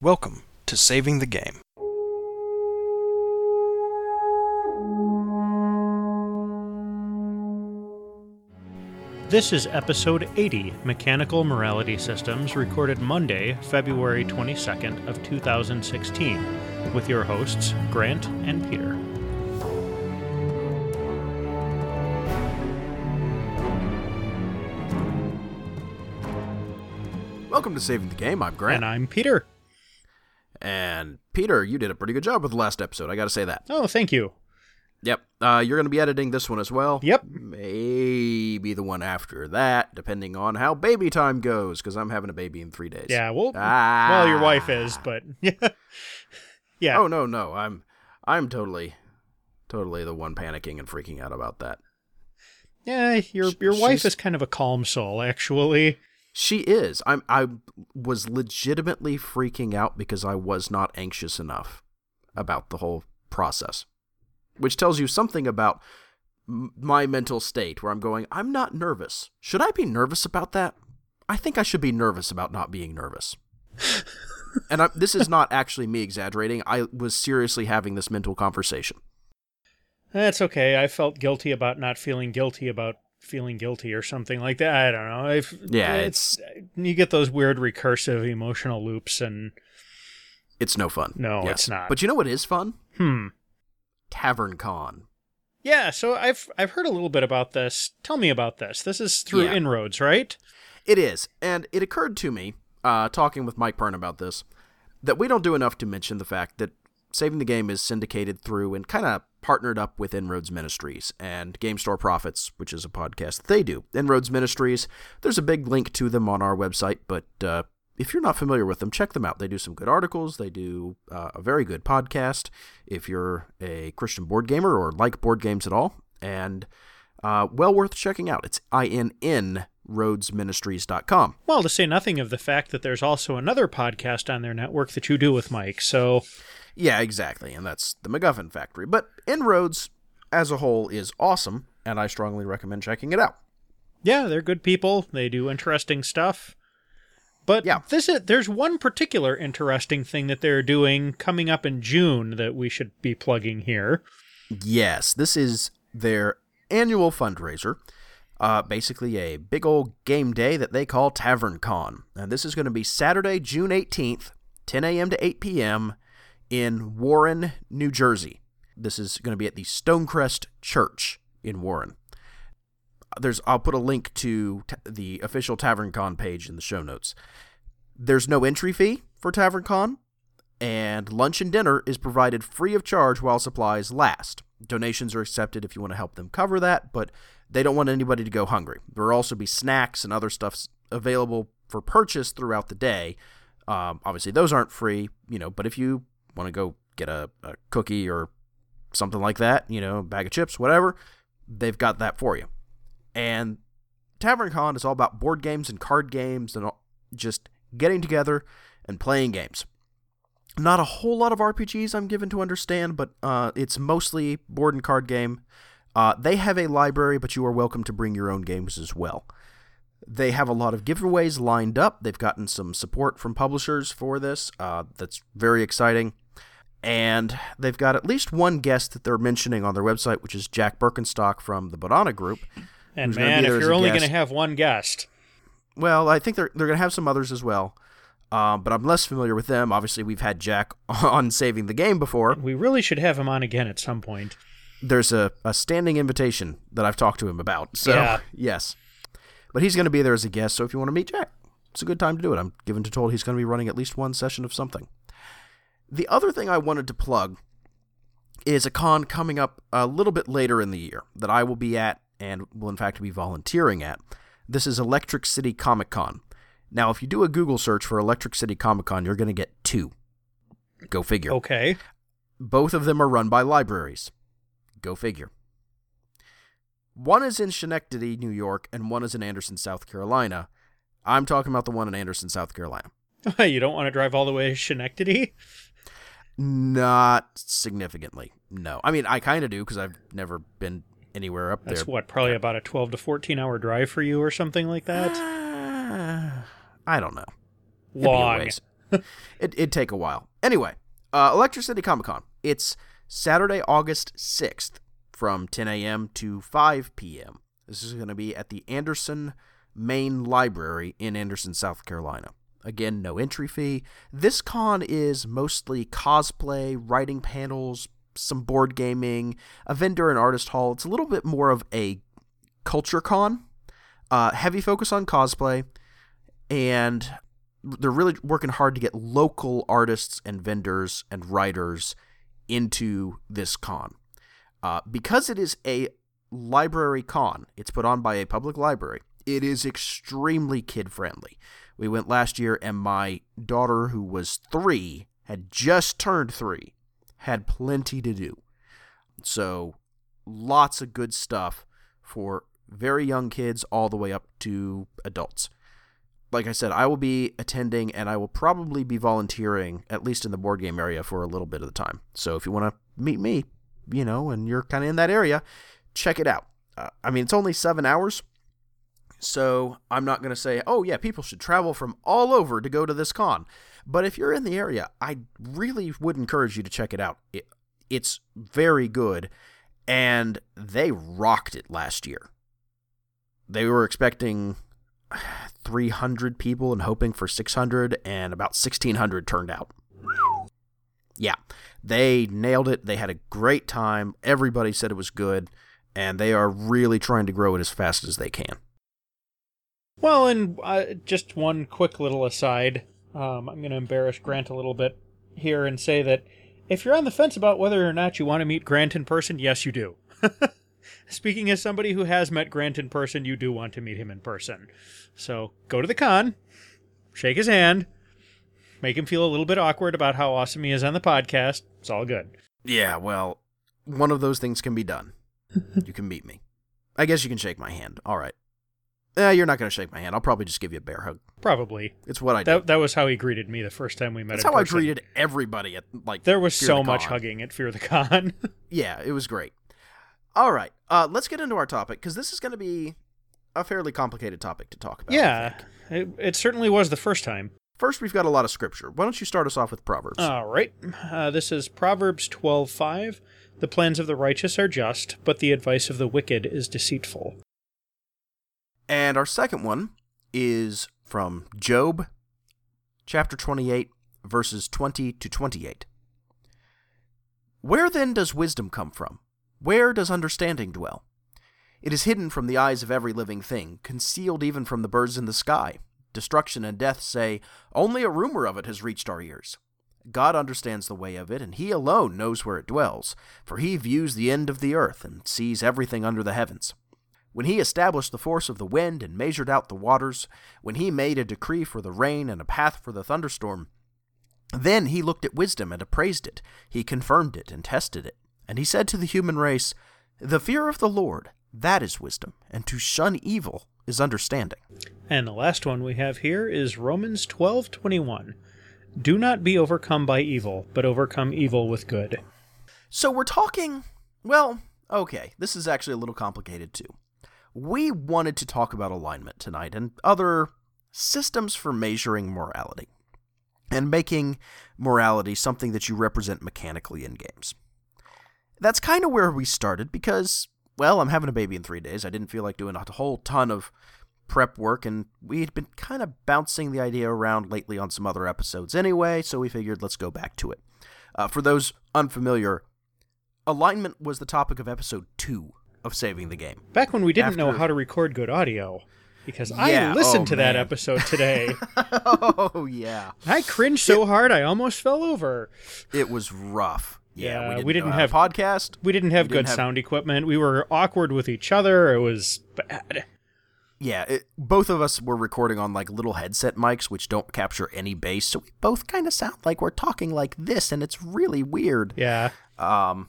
Welcome to Saving the Game. This is episode 80, Mechanical Morality Systems, recorded Monday, February 22nd of 2016, with your hosts Grant and Peter. Welcome to Saving the Game. I'm Grant. And I'm Peter. And Peter, you did a pretty good job with the last episode. I got to say that. Oh, thank you. Yep. Uh, you're going to be editing this one as well. Yep. Maybe the one after that, depending on how baby time goes, because I'm having a baby in three days. Yeah, well, Ah. well, your wife is, but yeah, yeah. Oh no, no, I'm, I'm totally, totally the one panicking and freaking out about that. yeah. Your your wife is kind of a calm soul, actually. She is. I'm. I was legitimately freaking out because I was not anxious enough about the whole process, which tells you something about m- my mental state. Where I'm going, I'm not nervous. Should I be nervous about that? I think I should be nervous about not being nervous. and I, this is not actually me exaggerating. I was seriously having this mental conversation. That's okay. I felt guilty about not feeling guilty about feeling guilty or something like that. I don't know. I've, Yeah, it's you get those weird recursive emotional loops, and It's no fun. No, Yes. it's not. But you know what is fun? hmm. Tavern Con. Yeah, so I've I've heard a little bit about this. Tell me about this. This is through Yeah. Inroads, right? It is, and it occurred to me, uh, talking with Mike Pern about this, that we don't do enough to mention the fact that Saving the Game is syndicated through and kind of partnered up with Inroads Ministries and Game Store Profits, which is a podcast that they do. Inroads Ministries, there's a big link to them on our website, but uh, if you're not familiar with them, check them out. They do some good articles, they do uh, a very good podcast if you're a Christian board gamer or like board games at all, and uh, well worth checking out. It's INN roadsministries.com. Well, to say nothing of the fact that there's also another podcast on their network that you do with Mike. So Yeah, exactly, and that's the MacGuffin Factory. But Inroads as a whole is awesome, and I strongly recommend checking it out. yeah, they're good people. They do interesting stuff. But Yeah. this is there's one particular interesting thing that they're doing coming up in June that we should be plugging here. Yes, this is their annual fundraiser. Uh, basically, a big old game day that they call Tavern Con. And this is going to be Saturday, June 18th, 10 a.m. to 8 p.m. in Warren, New Jersey. This is going to be at the Stonecrest Church in Warren. There's, I'll put a link to t- the official Tavern Con page in the show notes. There's no entry fee for Tavern Con, and lunch and dinner is provided free of charge while supplies last. Donations are accepted if you want to help them cover that, but they don't want anybody to go hungry. There will also be snacks and other stuff available for purchase throughout the day. Um, obviously, those aren't free, you know, but if you want to go get a, a cookie or something like that, you know, bag of chips, whatever, they've got that for you. And Tavern Con is all about board games and card games and just getting together and playing games not a whole lot of RPGs I'm given to understand, but uh, it's mostly board and card game. Uh, they have a library, but you are welcome to bring your own games as well. They have a lot of giveaways lined up. They've gotten some support from publishers for this. Uh, that's very exciting. And they've got at least one guest that they're mentioning on their website, which is Jack Birkenstock from the Bonana Group. And man, if you're only going to have one guest, Well, I think they're they're gonna have some others as well, um, but I'm less familiar with them. Obviously, we've had Jack on Saving the Game before. we really should have him on again at some point. there's a, a standing invitation that I've talked to him about. So, Yeah. yes. But he's going to be there as a guest, so if you want to meet Jack, it's a good time to do it. I'm given to told he's going to be running at least one session of something. The other thing I wanted to plug is a con coming up a little bit later in the year that I will be at and will, in fact, be volunteering at. This is Electric City Comic Con. Now, if you do a Google search for Electric City Comic Con, you're going to get two. Go figure. Okay. Both of them are run by libraries. Go figure. One is in Schenectady, New York, and one is in Anderson, South Carolina. I'm talking about the one in Anderson, South Carolina. you don't want to drive all the way to Schenectady? Not significantly. No. I mean, I kind of do because I've never been anywhere up That's there. That's what, probably about a 12 to 14 hour drive for you or something like that? Uh, I don't know. It'd Long. it, it'd take a while. Anyway, uh, Electric City Comic Con. It's Saturday, August 6th from 10 a.m. to 5 p.m. This is going to be at the Anderson Main Library in Anderson, South Carolina. Again, no entry fee. This con is mostly cosplay, writing panels, some board gaming, a vendor and artist hall. It's a little bit more of a culture con. Uh, heavy focus on cosplay, and they're really working hard to get local artists and vendors and writers into this con. Uh, because it is a library con, it's put on by a public library, it is extremely kid friendly. We went last year, and my daughter, who was three, had just turned three, had plenty to do. So, lots of good stuff for very young kids all the way up to adults. Like I said, I will be attending and I will probably be volunteering, at least in the board game area, for a little bit of the time. So if you want to meet me, you know, and you're kind of in that area, check it out. Uh, I mean, it's only seven hours. So I'm not going to say, oh, yeah, people should travel from all over to go to this con. But if you're in the area, I really would encourage you to check it out. It, it's very good, and they rocked it last year. They were expecting 300 people and hoping for 600, and about 1,600 turned out. Yeah, they nailed it. They had a great time. Everybody said it was good, and they are really trying to grow it as fast as they can. Well, and uh, just one quick little aside. Um, I'm going to embarrass Grant a little bit here and say that if you're on the fence about whether or not you want to meet Grant in person, yes, you do. Speaking as somebody who has met Grant in person, you do want to meet him in person. So go to the con, shake his hand, make him feel a little bit awkward about how awesome he is on the podcast. It's all good. Yeah, well, one of those things can be done. you can meet me. I guess you can shake my hand. All right. Eh, you're not going to shake my hand. I'll probably just give you a bear hug. Probably. It's what I do. That, that was how he greeted me the first time we met. That's how I person. greeted everybody at like. There was Fear so the much hugging at Fear the Con. Yeah, it was great. All right, uh, let's get into our topic because this is going to be a fairly complicated topic to talk about. Yeah, it, it certainly was the first time. First, we've got a lot of scripture. Why don't you start us off with Proverbs? All right. Uh, this is Proverbs 12:5. The plans of the righteous are just, but the advice of the wicked is deceitful. And our second one is from Job, chapter 28, verses 20 to 28. Where then does wisdom come from? Where does understanding dwell? It is hidden from the eyes of every living thing, concealed even from the birds in the sky. Destruction and death say, Only a rumor of it has reached our ears. God understands the way of it, and He alone knows where it dwells, for He views the end of the earth and sees everything under the heavens. When He established the force of the wind and measured out the waters, when He made a decree for the rain and a path for the thunderstorm, then He looked at wisdom and appraised it. He confirmed it and tested it. And He said to the human race, The fear of the Lord, that is wisdom, and to shun evil is understanding. And the last one we have here is Romans 12:21. Do not be overcome by evil, but overcome evil with good. So we're talking. Well, okay, this is actually a little complicated too. We wanted to talk about alignment tonight and other systems for measuring morality and making morality something that you represent mechanically in games. That's kind of where we started because, well, I'm having a baby in three days. I didn't feel like doing a whole ton of prep work, and we had been kind of bouncing the idea around lately on some other episodes anyway, so we figured let's go back to it. Uh, for those unfamiliar, alignment was the topic of episode two of Saving the Game. Back when we didn't know how to record good audio, because Yeah, I listened oh, to that episode today. oh, yeah. I cringed so hard I almost fell over. It was rough. Yeah, Yeah, we we didn't, didn't have- podcast. We didn't have We good didn't have- sound equipment. We were awkward with each other. It was bad. Yeah, it, both of us were recording on like little headset mics, which don't capture any bass, so we both kind of sound like we're talking like this, and it's really weird. Yeah. Um,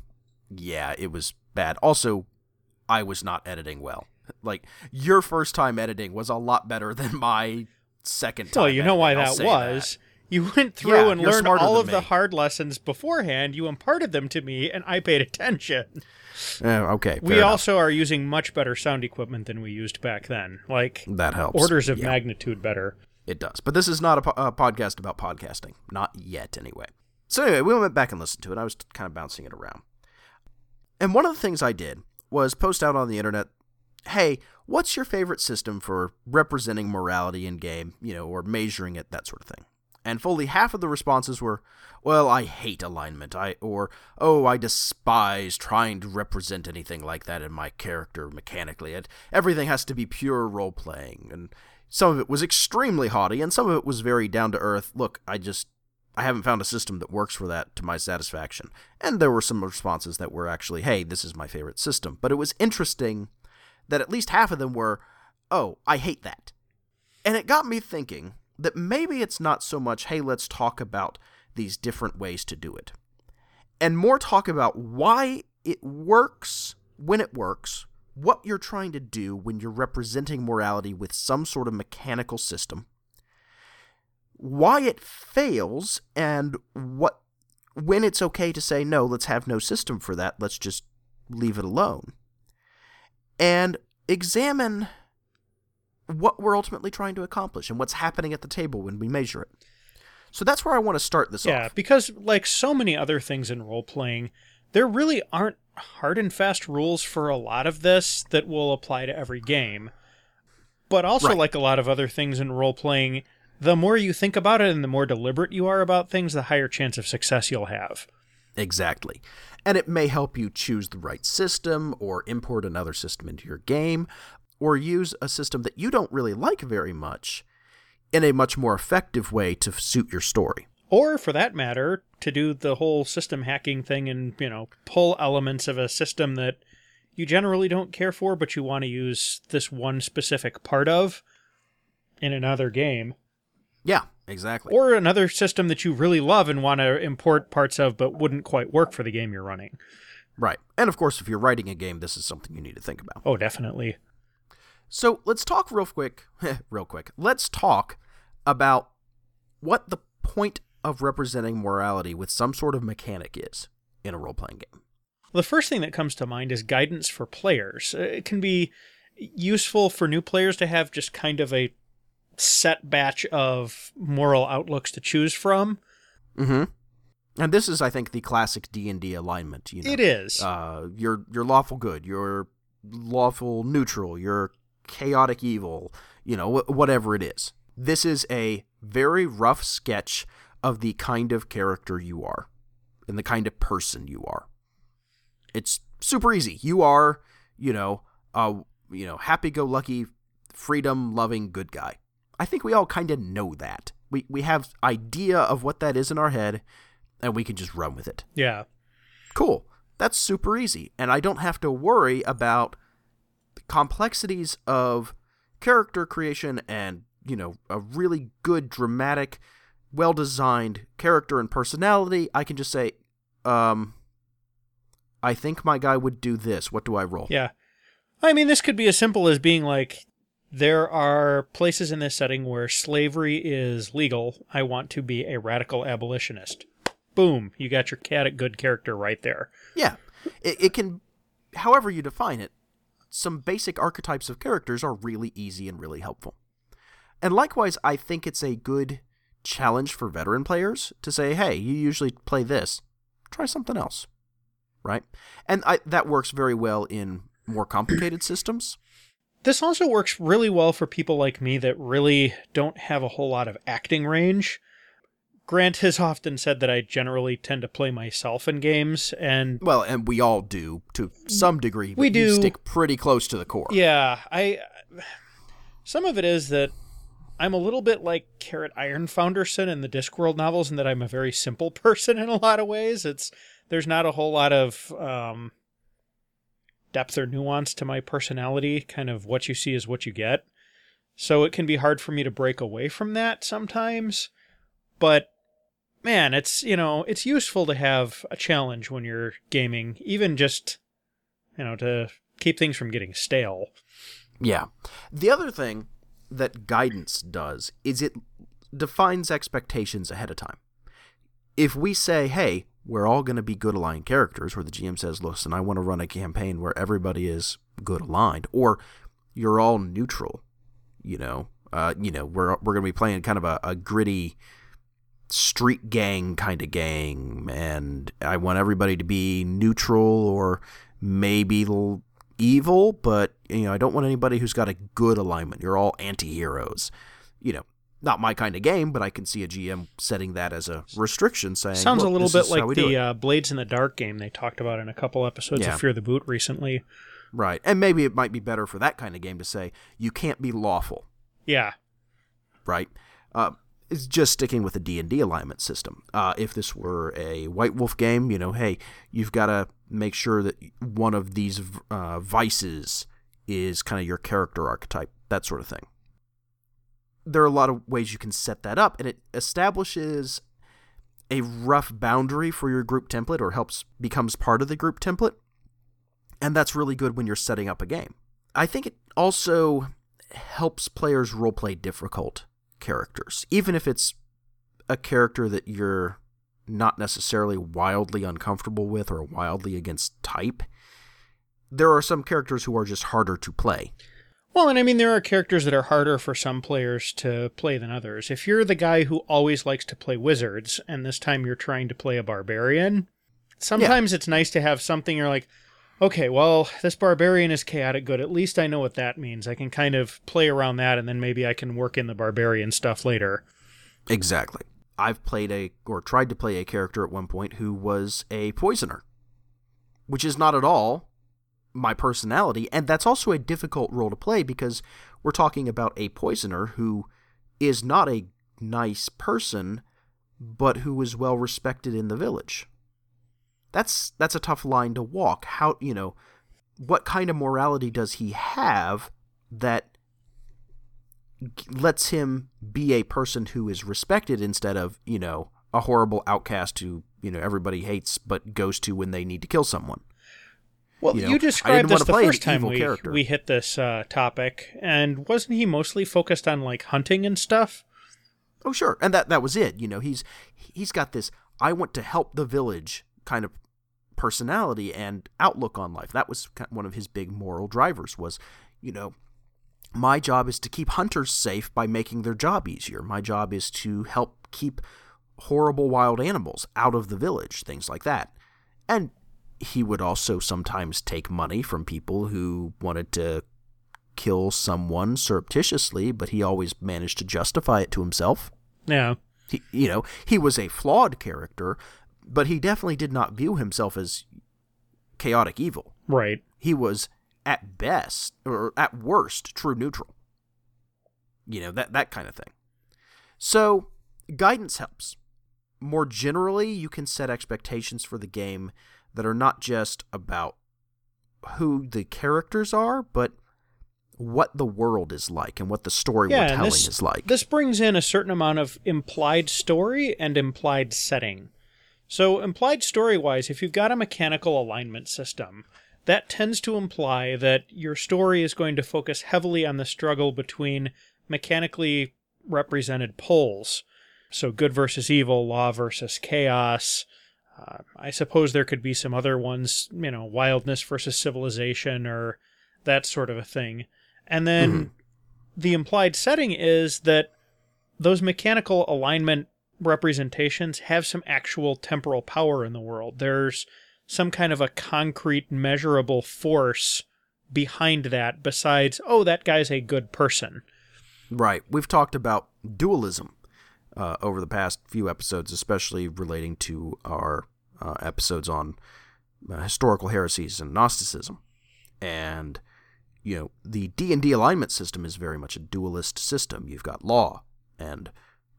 yeah, it was bad. Also, I was not editing well. Like your first time editing was a lot better than my second time. Well, you know why I'll that was. You went through Yeah, and learned all of the hard lessons beforehand. You imparted them to me, and I paid attention. Eh, okay, we enough. also are using much better sound equipment than we used back then. Like that helps. orders of Yeah. magnitude better. It does. But this is not a, po- a podcast about podcasting. Not yet, anyway. So, anyway, we went back and listened to it. I was kind of bouncing it around. And one of the things I did was post out on the internet hey, what's your favorite system for representing morality in game, you know, or measuring it, that sort of thing? And fully half of the responses were, well, I hate alignment, I or oh, I despise trying to represent anything like that in my character mechanically. It, everything has to be pure role playing. And some of it was extremely haughty, and some of it was very down to earth. Look, I just I haven't found a system that works for that to my satisfaction. And there were some responses that were actually, hey, this is my favorite system. But it was interesting that at least half of them were, oh, I hate that. And it got me thinking that maybe it's not so much, hey, let's talk about these different ways to do it, and more talk about why it works when it works, what you're trying to do when you're representing morality with some sort of mechanical system, why it fails, and what when it's okay to say no, let's have no system for that, let's just leave it alone and examine what we're ultimately trying to accomplish and what's happening at the table when we measure it. So that's where I want to start this off. yeah, off. because like so many other things in role playing, there really aren't hard and fast rules for a lot of this that will apply to every game. But also, Right. like a lot of other things in role playing, the more you think about it and the more deliberate you are about things, the higher chance of success you'll have. Exactly. And it may help you choose the right system or import another system into your game or use a system that you don't really like very much in a much more effective way to suit your story. Or, for that matter, to do the whole system hacking thing and, you know, pull elements of a system that you generally don't care for, but you want to use this one specific part of in another game. Yeah, exactly. Or another system that you really love and want to import parts of, but wouldn't quite work for the game you're running. right. And of course, if you're writing a game, this is something you need to think about. Oh, definitely. So let's talk real quick, real quick. Let's talk about what the point of representing morality with some sort of mechanic is in a role playing game. The first thing that comes to mind is guidance for players. Uh, It can be useful for new players to have just kind of a set batch of moral outlooks to choose from. Mm-hmm. And this is, I think, the classic D and D alignment. You know, It is. Uh, you're you're lawful good. You're lawful neutral. You're chaotic evil. You know, wh- whatever it is. This is a very rough sketch of the kind of character you are, and the kind of person you are. It's super easy. You are, you know, a you know, happy-go-lucky, freedom-loving good guy. I think we all kind of know that. We we have idea of what that is in our head, and we can just run with it. yeah. Cool. That's super easy. And I don't have to worry about the complexities of character creation and, you know, a really good, dramatic, well designed character and personality. I can just say, um, I think my guy would do this. What do I roll? Yeah. I mean, this could be as simple as being like, there are places in this setting where slavery is legal. I want to be a radical abolitionist. Boom, you got your chaotic good character right there. Yeah. It, it can, however you define it, some basic archetypes of characters are really easy and really helpful. And likewise, I think it's a good challenge for veteran players to say, hey, you usually play this, try something else. Right? And I, that works very well in more complicated systems. This also works really well for people like me that really don't have a whole lot of acting range. Grant has often said that I generally tend to play myself in games, and Well, and we all do to some degree. We do. stick pretty close to the core. yeah, I. Some of it is that I'm a little bit like Carrot Ironfoundersson in the Discworld novels, in that I'm a very simple person in a lot of ways. It's there's not a whole lot of um, depth or nuance to my personality. Kind of what you see is what you get. So it can be hard for me to break away from that sometimes. But man, it's you know it's useful to have a challenge when you're gaming, even just you know to keep things from getting stale. Yeah. The other thing that guidance does is it defines expectations ahead of time. If we say, hey, we're all going to be good aligned characters, where the GM says, listen, I want to run a campaign where everybody is good aligned, or you're all neutral, you know, Uh, you know, we're we're gonna be playing kind of a, a gritty street gang kind of gang, and I want everybody to be neutral or maybe evil, but you know, I don't want anybody who's got a good alignment. You're all anti-heroes. You know, not my kind of game, but I can see a GM setting that as a restriction, saying Sounds a little bit like the uh, Blades in the Dark game they talked about in a couple episodes Yeah. of Fear the Boot recently. right, and maybe it might be better for that kind of game to say you can't be lawful. Yeah. right? Uh, it's just sticking with the D and D alignment system. Uh, if this were a White Wolf game, you know, hey, you've got to make sure that one of these uh, vices is kind of your character archetype, that sort of thing. There are a lot of ways you can set that up, and it establishes a rough boundary for your group template, or helps becomes part of the group template, and that's really good when you're setting up a game. I think it also helps players roleplay difficult characters, even if it's a character that you're not necessarily wildly uncomfortable with or wildly against type. There are some characters who are just harder to play. Well, and I mean, there are characters that are harder for some players to play than others. If you're the guy who always likes to play wizards, and this time you're trying to play a barbarian, sometimes it's nice to have something you're like, okay, well, this barbarian is chaotic good. At least I know what that means. I can kind of play around that, and then maybe I can work in the barbarian stuff later. Exactly. I've played a or tried to play a character at one point who was a poisoner, which is not at all my personality, and that's also a difficult role to play because we're talking about a poisoner who is not a nice person, but who is well respected in the village. That's that's a tough line to walk. How you know what kind of morality does he have that lets him be a person who is respected instead of you know a horrible outcast who you know everybody hates but goes to when they need to kill someone. Well, You you, know, I described this the first time we, character. we hit this uh, topic, and wasn't he mostly focused on like hunting and stuff? Oh sure, and that that was it. You know, he's he's got this I want to help the village kind of personality and outlook on life. That was ki- one of his big moral drivers was, you know, my job is to keep hunters safe by making their job easier. My job is to help keep horrible wild animals out of the village, things like that. And he would also sometimes take money from people who wanted to kill someone surreptitiously, but he always managed to justify it to himself. Yeah. He, you know, he was a flawed character, but he definitely did not view himself as chaotic evil. Right. He was at best or at worst true neutral. You know, that that kind of thing. So, guidance helps. More generally, you can set expectations for the game that are not just about who the characters are, but what the world is like and what the story Yeah, we're telling this- is like. This brings in a certain amount of implied story and implied setting. So, implied story wise, if you've got a mechanical alignment system, that tends to imply that your story is going to focus heavily on the struggle between mechanically represented poles. So, good versus evil, law versus chaos. Uh, I suppose there could be some other ones, you know, wildness versus civilization or that sort of a thing. And then the implied setting is that those mechanical alignment representations have some actual temporal power in the world. There's some kind of a concrete, measurable force behind that besides, oh, that guy's a good person. Right. We've talked about dualism uh, over the past few episodes, especially relating to our uh, episodes on uh, historical heresies and Gnosticism. And you know, the D&D alignment system is very much a dualist system. You've got law and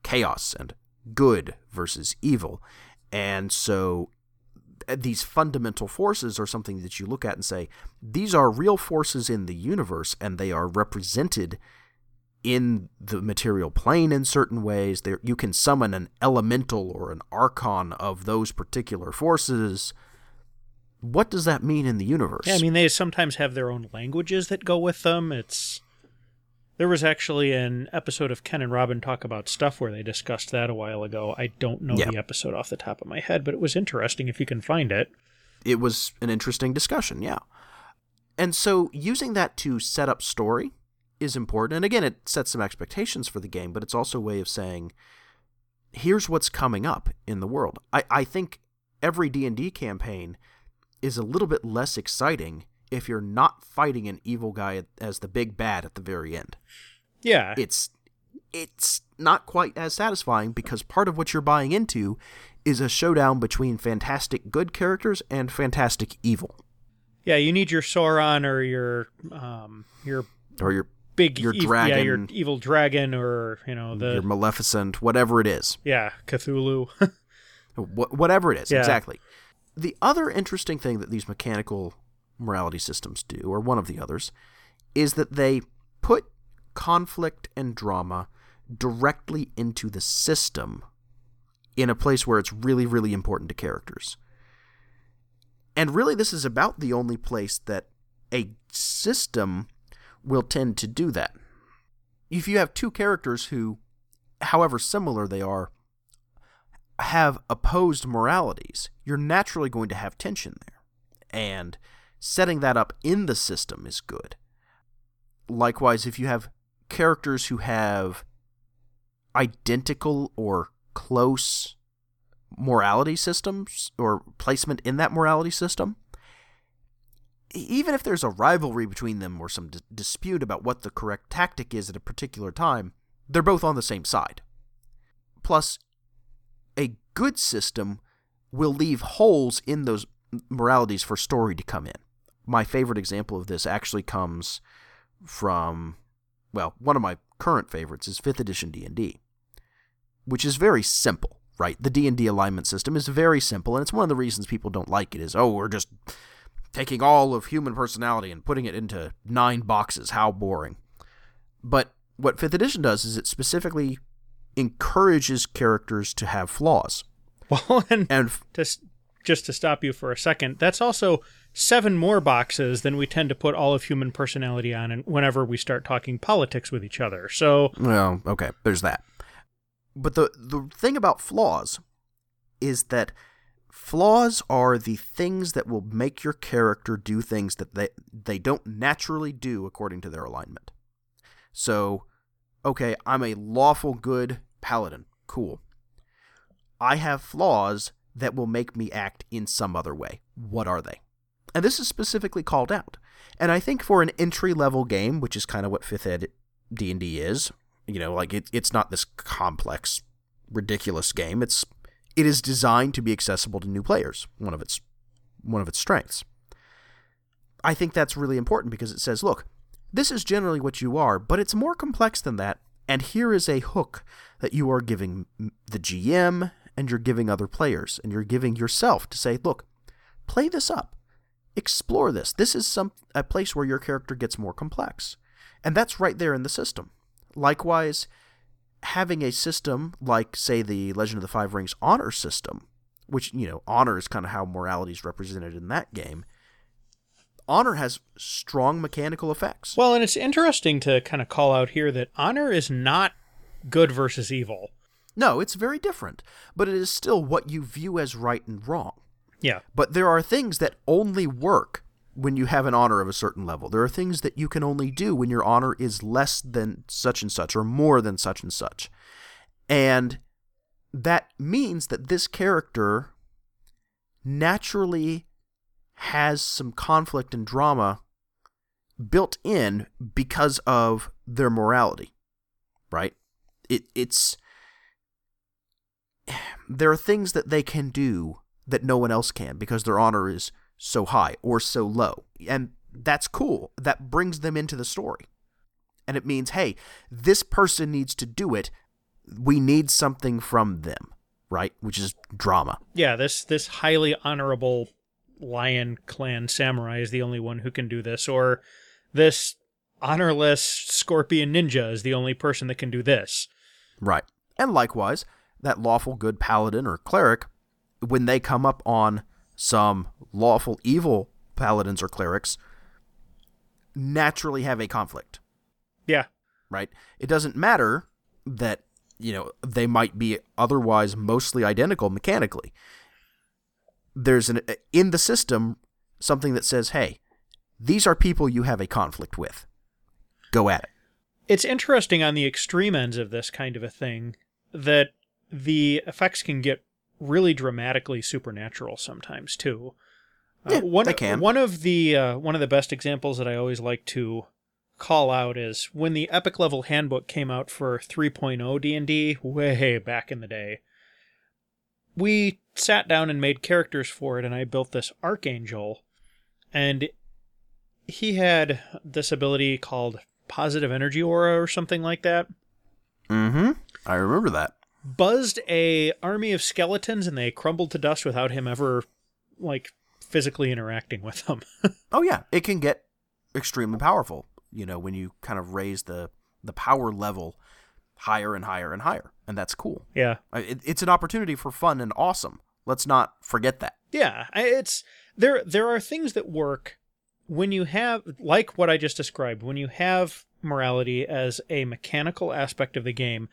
chaos and good versus evil. And so uh, these fundamental forces are something that you look at and say, these are real forces in the universe and they are represented in the material plane in certain ways. There you can summon an elemental or an archon of those particular forces. What does that mean in the universe? Yeah, I mean, they sometimes have their own languages that go with them. It's. There was actually an episode of Ken and Robin talk about stuff where they discussed that a while ago. I don't know Yeah. the episode off the top of my head, but it was interesting if you can find it. it was an interesting discussion, yeah. And so using that to set up story is important. And again, it sets some expectations for the game, but it's also a way of saying, here's what's coming up in the world. I, I think every D&D campaign is a little bit less exciting if you're not fighting an evil guy as the big bad at the very end. Yeah. It's it's not quite as satisfying because part of what you're buying into is a showdown between fantastic good characters and fantastic evil. Yeah, you need your Sauron or your um your or your big your ev- dragon, yeah, your evil dragon or, you know, the your Maleficent, whatever it is. yeah, Cthulhu. Wh- whatever it is, Yeah. exactly. The other interesting thing that these mechanical morality systems do, or one of the others, is that they put conflict and drama directly into the system in a place where it's really, really important to characters. And really, this is about the only place that a system will tend to do that. If you have two characters who, however similar they are, have opposed moralities, you're naturally going to have tension there. And setting that up in the system is good. Likewise, if you have characters who have identical or close morality systems or placement in that morality system, even if there's a rivalry between them or some d- dispute about what the correct tactic is at a particular time, they're both on the same side. Plus, a good system will leave holes in those moralities for story to come in. My favorite example of this actually comes from well, one of my current favorites is 5th edition D&D, which is very simple, right? The D&D alignment system is very simple and it's one of the reasons people don't like it is oh, we're just taking all of human personality and putting it into nine boxes. How boring. But what 5th edition does is it specifically encourages characters to have flaws. well, and And to, just to stop you for a second, that's also seven more boxes than we tend to put all of human personality on and whenever we start talking politics with each other. So, well, okay, there's that. But the the thing about flaws is that flaws are the things that will make your character do things that they they don't naturally do according to their alignment. So, okay, I'm a lawful good paladin. Cool. I have flaws that will make me act in some other way. What are they? And this is specifically called out. And I think for an entry level game, which is kind of what 5th ed D&D is, you know, like it, it's not this complex ridiculous game. It's it is designed to be accessible to new players. One of its one of its strengths. I think that's really important because it says, look, this is generally what you are, but it's more complex than that. And here is a hook that you are giving the GM and you're giving other players and you're giving yourself to say, look, play this up. Explore this. This is some a place where your character gets more complex. And that's right there in the system. Likewise, having a system like, say, the Legend of the Five Rings honor system, which, you know, honor is kind of how morality is represented in that game, honor has strong mechanical effects. well, and it's interesting to kind of call out here that honor is not good versus evil. No, it's very different, but it is still what you view as right and wrong. Yeah. But there are things that only work when you have an honor of a certain level. There are things that you can only do when your honor is less than such and such or more than such and such. And that means that this character naturally has some conflict and drama built in because of their morality. Right? It it's there are things that they can do that no one else can because their honor is so high or so low. And that's cool. That brings them into the story. And it means, hey, this person needs to do it. We need something from them, right? Which is drama. Yeah, this this highly honorable lion clan samurai is the only one who can do this or this honorless scorpion ninja is the only person that can do this. Right. And likewise, that lawful good paladin or cleric, when they come up on some lawful evil paladins or clerics, naturally have a conflict. Yeah. right? It doesn't matter that, you know, they might be otherwise mostly identical mechanically. There's an in the system something that says, "Hey, these are people you have a conflict with. Go at it." it's interesting on the extreme ends of this kind of a thing that the effects can get really dramatically supernatural sometimes too. Uh, Yeah, one can. one of the uh, one of the best examples that I always like to call out is when the epic level handbook came out for 3.0 D&D way back in the day. We sat down and made characters for it and I built this archangel and he had this ability called positive energy aura or something like that. Mm-hmm. I remember that. Buzzed a army of skeletons and they crumbled to dust without him ever like physically interacting with them. Oh yeah, it can get extremely powerful. You know, when you kind of raise the the power level higher and higher and higher, and that's cool. yeah. It, it's an opportunity for fun and awesome. Let's not forget that. Yeah, it's there. There are things that work when you have, like what I just described, when you have morality as a mechanical aspect of the game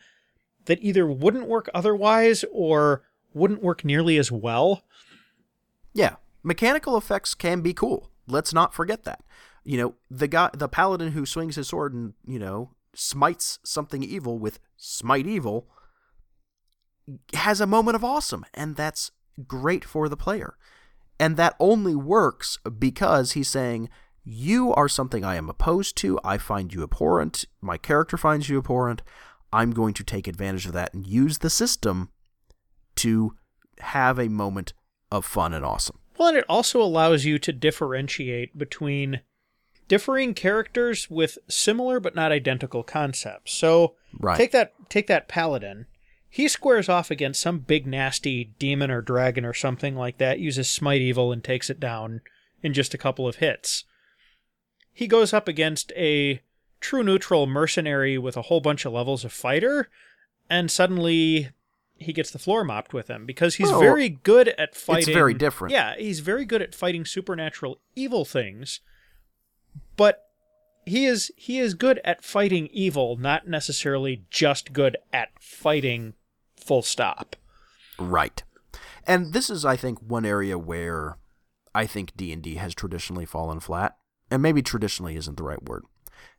that either wouldn't work otherwise or wouldn't work nearly as well. Yeah, mechanical effects can be cool. Let's not forget that. You know, the guy, the paladin who swings his sword and you know smites something evil with smite evil, has a moment of awesome, and that's great for the player. And that only works because he's saying, You are something I am opposed to. I find you abhorrent. My character finds you abhorrent. I'm going to take advantage of that and use the system to have a moment of fun and awesome. Well, and it also allows you to differentiate between differing characters with similar but not identical concepts. So Right. take that take that paladin. He squares off against some big nasty demon or dragon or something like that, uses smite evil and takes it down in just a couple of hits. He goes up against a true neutral mercenary with a whole bunch of levels of fighter, and suddenly he gets the floor mopped with him because he's Well, very good at fighting. It's very different. Yeah, he's very good at fighting supernatural evil things, but he is he is good at fighting evil, not necessarily just good at fighting. Full stop. Right. And this is I think one area where I think D&D has traditionally fallen flat. And maybe traditionally isn't the right word.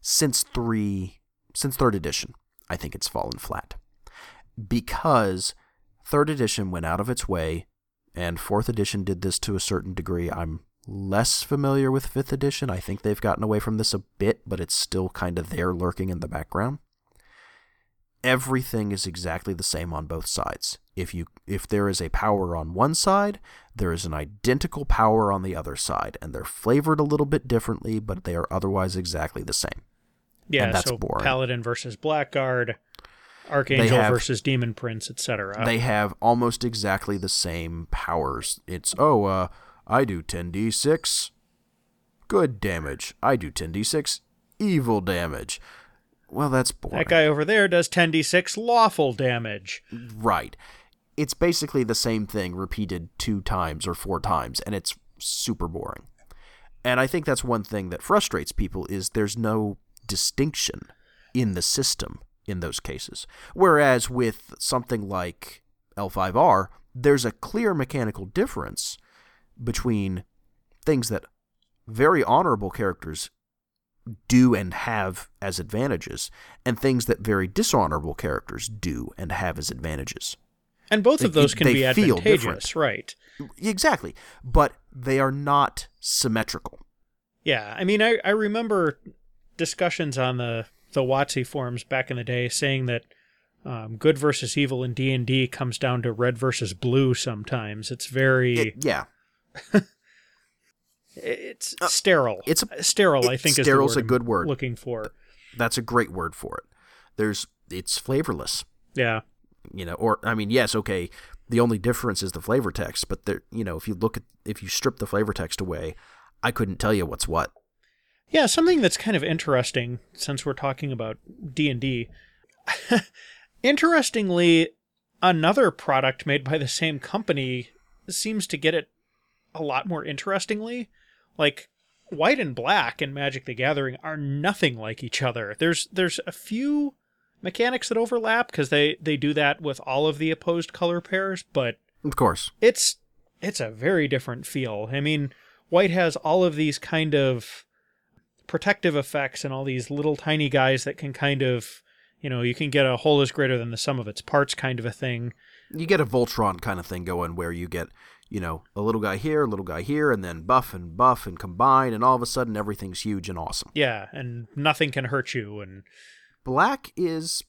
Since 3 since 3rd edition, I think it's fallen flat. Because 3rd edition went out of its way and 4th edition did this to a certain degree. I'm less familiar with 5th edition. I think they've gotten away from this a bit, but it's still kind of there lurking in the background everything is exactly the same on both sides. If you if there is a power on one side, there is an identical power on the other side, and they're flavored a little bit differently, but they are otherwise exactly the same. Yeah, And that's so boring. Paladin versus Blackguard, Archangel have- versus Demon Prince, etc. They have almost exactly the same powers. It's oh, uh, I do 10d6 good damage. I do 10d6 evil damage. Well, that's boring. that guy over there does 10d6 lawful damage. Right. It's basically the same thing repeated two times or four times, and it's super boring. And I think that's one thing that frustrates people is there's no distinction in the system in those cases. Whereas with something like L5R, there's a clear mechanical difference between things that very honorable characters do and have as advantages and things that very dishonorable characters do and have as advantages. And both of those can they be advantageous, right? Exactly. But they are not symmetrical. Yeah, I mean, I, I remember discussions on the the WotC forums back in the day saying that um, good versus evil in D and D comes down to red versus blue. Sometimes it's very It- yeah. it's sterile. Uh, it's a- sterile. I it- think is the steril's a good I'm word. Looking for That's a great word for it. There's it's flavorless. yeah. You know, or I mean, yes, okay, the only difference is the flavor text, but there you know, if you look at if you strip the flavor text away, I couldn't tell you what's what. Yeah, something that's kind of interesting since we're talking about D&D. Interestingly, another product made by the same company seems to get it a lot more interestingly. Like white and black in Magic the Gathering are nothing like each other. There's there's a few mechanics that overlap because they they do that with all of the opposed color pairs, but Of course. it's it's a very different feel. I mean, white has all of these kind of protective effects and all these little tiny guys that can kind of, you know, you can get a whole is greater than the sum of its parts kind of a thing. You get a Voltron kind of thing going where you get, you know, a little guy here, a little guy here, and then buff and buff and combine, and all of a sudden everything's huge and awesome. Yeah, and nothing can hurt you. And Black is,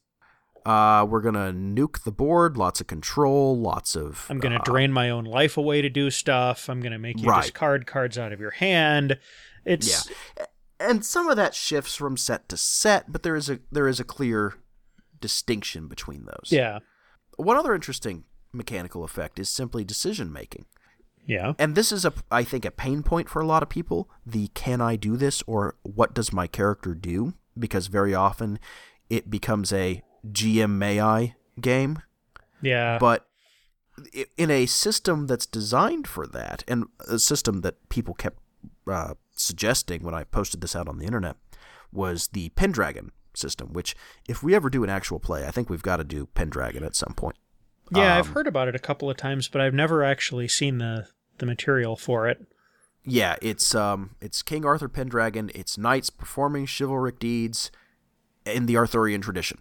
uh, we're gonna nuke the board, lots of control, lots of. I'm going to uh, drain my own life away to do stuff. I'm going to make you Right. discard cards out of your hand. It's Yeah, and some of that shifts from set to set, but there is a there is a clear distinction between those. yeah. One other interesting mechanical effect is simply decision making. Yeah. And this is a I think a pain point for a lot of people, the can I do this or what does my character do? Because very often it becomes a GM may I game, Yeah. but in a system that's designed for that and a system that people kept uh, suggesting when I posted this out on the internet was the Pendragon system, which if we ever do an actual play, I think we've got to do Pendragon at some point. Yeah, I've um, heard about it a couple of times, but I've never actually seen the the material for it. Yeah, it's um it's King Arthur Pendragon, it's knights performing chivalric deeds in the Arthurian tradition.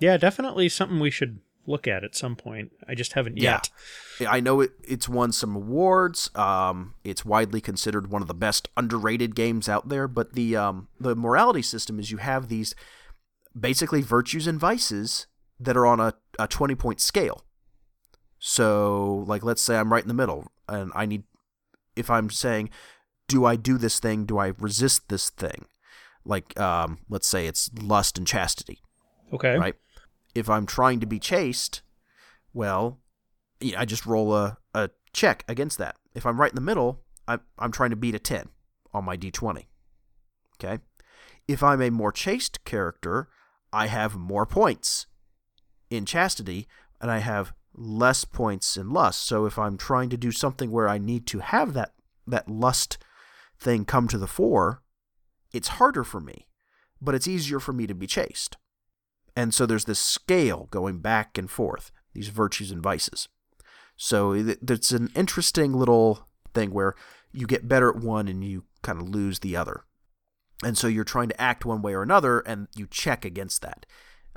Yeah, definitely something we should look at at some point. I just haven't yet. Yeah. yet. I know it, it's won some awards. Um, it's widely considered one of the best underrated games out there. But the um, the morality system is you have these basically virtues and vices that are on a, a twenty point scale. So, like, let's say I'm right in the middle, and I need if I'm saying, do I do this thing? Do I resist this thing? Like, um, let's say it's lust and chastity Okay. right? If I'm trying to be chaste, well, yeah, I just roll a, a check against that. If I'm right in the middle, I'm, I'm trying to beat a 10 on my d20. Okay? If I'm a more chaste character, I have more points in chastity, and I have less points in lust. So if I'm trying to do something where I need to have that, that lust thing come to the fore, it's harder for me, but it's easier for me to be chaste. And so there's this scale going back and forth, these virtues and vices. So it's an interesting little thing where you get better at one and you kind of lose the other. And so you're trying to act one way or another and you check against that.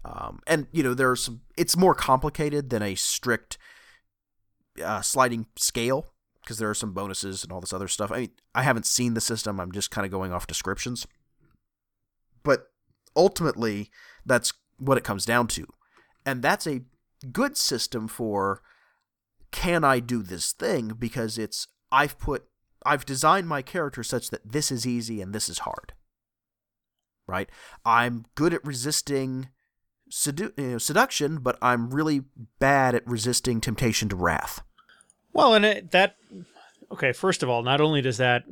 Um, and, you know, there's some, it's more complicated than a strict uh, sliding scale because there are some bonuses and all this other stuff. I mean, I haven't seen the system, I'm just kind of going off descriptions. But ultimately, that's what it comes down to. And that's a good system for can I do this thing because it's I've put I've designed my character such that this is easy and this is hard. Right? I'm good at resisting sedu- you know, seduction, but I'm really bad at resisting temptation to wrath. Well, and it, that okay. First of all, not only does that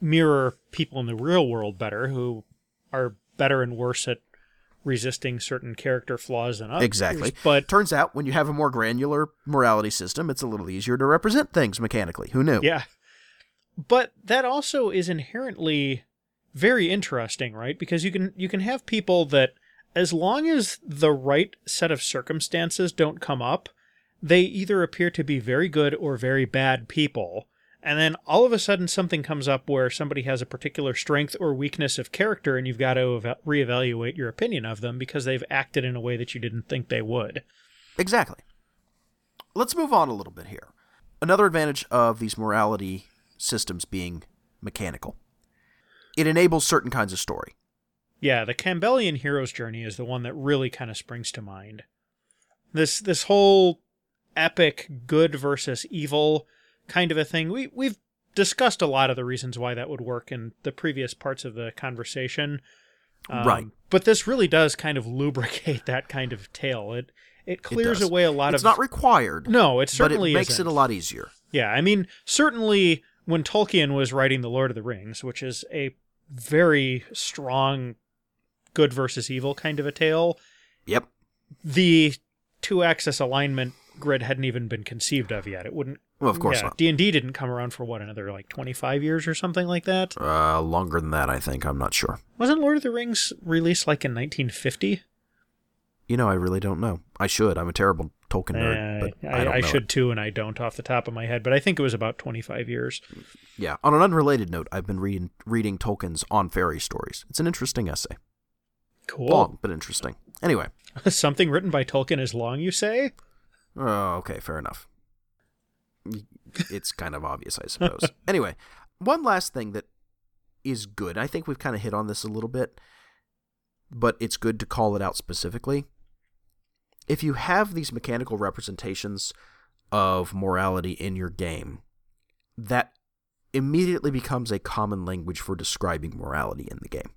mirror people in the real world better, who are better and worse at resisting certain character flaws than others, Exactly. But Turns out when you have a more granular morality system, it's a little easier to represent things mechanically. Who knew? yeah, but that also is inherently very interesting, right? Because you can you can have people that, as long as the right set of circumstances don't come up, they either appear to be very good or very bad people. And then all of a sudden, something comes up where somebody has a particular strength or weakness of character, and you've got to eva- reevaluate your opinion of them because they've acted in a way that you didn't think they would. Exactly. Let's move on a little bit here. Another advantage of these morality systems being mechanical. It enables certain kinds of story. Yeah, the Campbellian hero's journey is the one that really kind of springs to mind. This this whole epic good versus evil kind of a thing. We we've discussed a lot of the reasons why that would work in the previous parts of the conversation. Um, Right. But this really does kind of lubricate that kind of tale. It it clears does. away a lot It's of It's not required, No, it certainly but it makes isn't. it a lot easier. Yeah, I mean, certainly when Tolkien was writing The Lord of the Rings, which is a very strong good versus evil kind of a tale, Yep. the two axis alignment grid hadn't even been conceived of yet. It wouldn't. Well, of course yeah, not. D and D didn't come around for what another like twenty five years or something like that. Uh, longer than that, I think. I'm not sure. Wasn't Lord of the Rings released like in nineteen fifty? You know, I really don't know. I should. I'm a terrible Tolkien nerd, but Uh, I, don't I, know should it. too, and I don't off the top of my head, but I think it was about 25 years. Yeah. On an unrelated note, I've been reading reading Tolkien's On Fairy Stories. It's an interesting essay. Cool. Long, but interesting. Anyway. Something written by Tolkien is long, you say? Oh, okay, fair enough. It's kind of obvious, I suppose. anyway, one last thing that is good. I think we've kind of hit on this a little bit, but it's good to call it out specifically. If you have these mechanical representations of morality in your game, that immediately becomes a common language for describing morality in the game.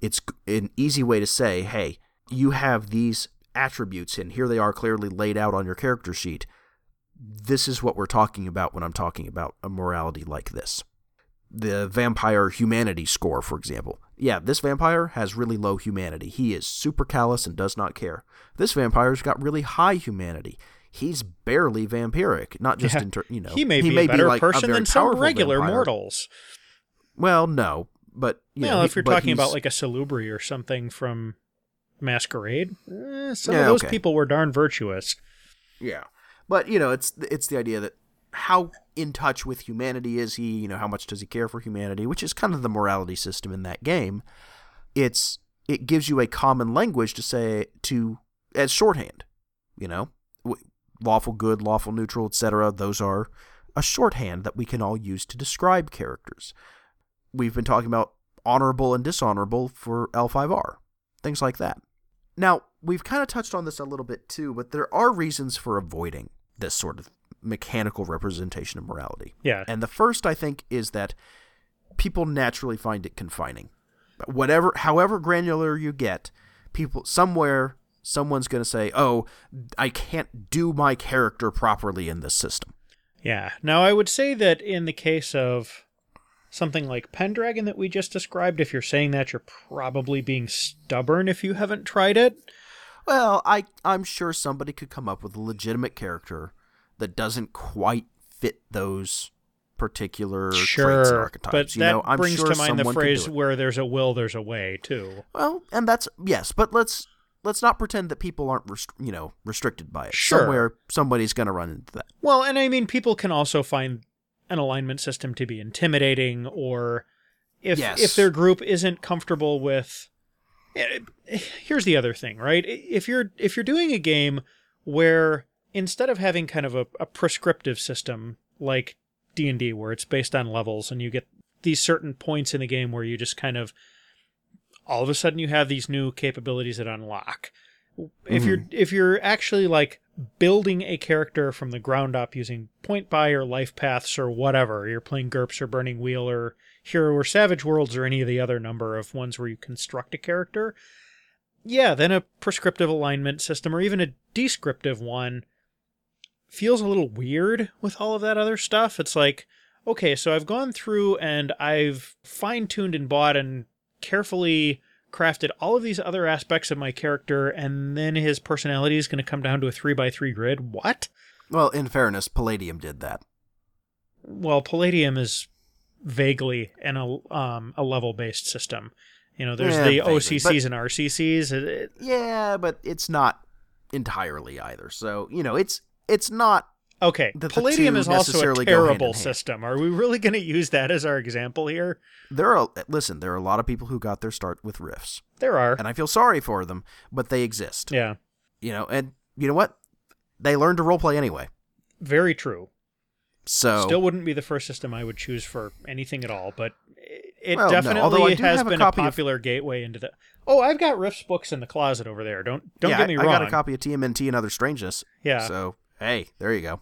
It's an easy way to say, hey, you have these attributes and here they are clearly laid out on your character sheet. This is what we're talking about when I'm talking about a morality like this. The vampire humanity score, for example. Yeah, this vampire has really low humanity. He is super callous and does not care. This vampire's got really high humanity. He's barely vampiric, not just Yeah. in ter- you know. he may be a better like, person very than some regular vampire. mortals. Well, no, but you well, know, if you're talking about like a Salubri or something from Masquerade, eh, some Yeah, of those okay. people were darn virtuous. Yeah. But, you know, it's it's the idea that how in touch with humanity is he, you know, how much does he care for humanity, which is kind of the morality system in that game. It's it gives you a common language to say to as shorthand, you know, lawful good, lawful neutral, etc. Those are a shorthand that we can all use to describe characters. We've been talking about honorable and dishonorable for L5R, things like that. Now, we've kind of touched on this a little bit too, but there are reasons for avoiding this sort of mechanical representation of morality. Yeah. And the first, I think, is that people naturally find it confining. Whatever, however granular you get, people somewhere, someone's going to say, "Oh, I can't do my character properly in this system." Yeah. Now, I would say that in the case of something like Pendragon that we just described, if you're saying that, you're probably being stubborn if you haven't tried it. Well, I I'm sure somebody could come up with a legitimate character that doesn't quite fit those particular traits and Sure. archetypes. But you that know, I'm brings sure to mind the someone could do phrase where there's a will, there's a way, too. Well, and that's yes, but let's let's not pretend that people aren't rest- you know restricted by it. Sure. Somewhere somebody's going to run into that. Well, and I mean, people can also find an alignment system to be intimidating, or if Yes. if their group isn't comfortable with. eh, Here's the other thing, right? If you're if you're doing a game where instead of having kind of a, a prescriptive system like D and D, where it's based on levels, and you get these certain points in the game where you just kind of all of a sudden you have these new capabilities that unlock. If you're if you're actually like building a character from the ground up using point buy or life paths or whatever, you're playing GURPS or Burning Wheel or Hero or Savage Worlds or any of the other number of ones where you construct a character, yeah, then a prescriptive alignment system or even a descriptive one feels a little weird with all of that other stuff. It's like, okay, so I've gone through and I've fine tuned and bought and carefully crafted all of these other aspects of my character, and then his personality is going to come down to a 3x3 grid. What? Well, in fairness, Palladium did that. Well, Palladium is vaguely an um, a level based system. You know, there's Yeah, the vaguely, OCCs and RCCs. It- it- Yeah, but it's not entirely either. So you know, it's it's not. Okay, Palladium is also a terrible system. Are we really going to use that as our example here? There are listen. There are a lot of people who got their start with Rifts, There are. and I feel sorry for them, but they exist. Yeah, You know, and you know what? They learned to roleplay anyway. very true. So Still wouldn't be the first system I would choose for anything at all, but it Well, definitely I has a been a copy of- popular gateway into the. Oh, I've got Rifts books in the closet over there. Don't don't yeah, get me I, wrong. I got a copy of TMNT and Other Strangeness. Yeah. So hey, there you go.